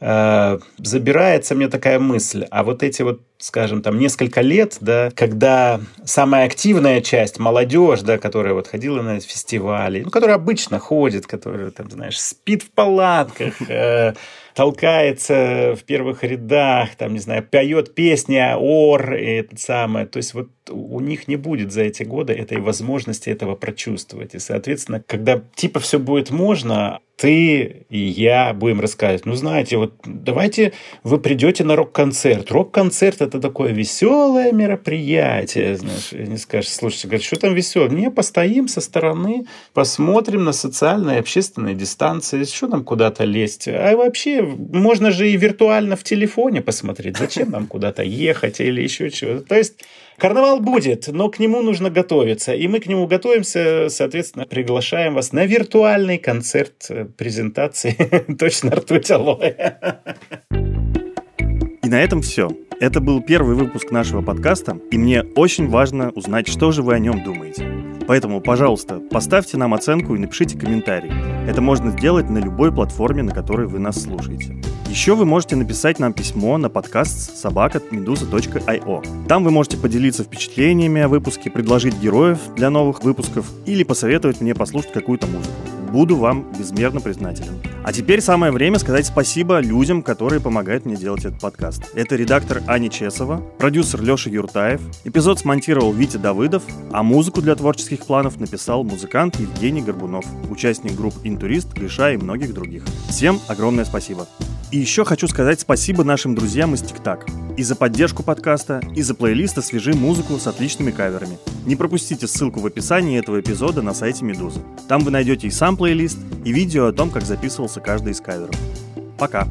Э, Забирается мне такая мысль, а вот эти вот, скажем, там несколько лет, да, когда самая активная часть, молодежь, да, которая вот ходила на фестивали, ну, которая обычно ходит, которая там, знаешь, спит в палатках, э, толкается в первых рядах, там, не знаю, поет песни ор, и это самое. То есть вот у них не будет за эти годы этой возможности этого прочувствовать. И, соответственно, когда типа все будет можно, ты и я будем рассказывать, ну, знаете, вот давайте вы придете на рок-концерт. Рок-концерт – это такое веселое мероприятие, знаешь. Не скажешь, слушайте, говорят, что там веселое? Не, постоим со стороны, посмотрим на социальные и общественные дистанции, что нам куда-то лезть? А вообще, можно же и виртуально в телефоне посмотреть. Зачем нам куда-то ехать или еще чего-то? То есть, Карнавал будет, но к нему нужно готовиться. И мы к нему готовимся, соответственно, приглашаем вас на виртуальный концерт э, презентации <laughs> «Точно ртуть алоэ». И на этом все. Это был первый выпуск нашего подкаста, и мне очень важно узнать, что же вы о нем думаете. Поэтому, пожалуйста, поставьте нам оценку и напишите комментарий. Это можно сделать на любой платформе, на которой вы нас слушаете. Еще вы можете написать нам письмо на подкаст собака.meduza.io. Там вы можете поделиться впечатлениями о выпуске, предложить героев для новых выпусков или посоветовать мне послушать какую-то музыку. Буду вам безмерно признателен. А теперь самое время сказать спасибо людям, которые помогают мне делать этот подкаст. Это редактор Аня Чесова, продюсер Леша Юртаев, эпизод смонтировал Витя Давыдов, а музыку для творческих планов написал музыкант Евгений Горбунов, участник групп «Интурист», «Гриша» и многих других. Всем огромное спасибо. И еще хочу сказать спасибо нашим друзьям из ТикТак. И за поддержку подкаста, и за плейлист «Освежи музыку» с отличными каверами. Не пропустите ссылку в описании этого эпизода на сайте Медузы. Там вы найдете и сам плейлист, и видео о том, как записывался каждый из каверов. Пока!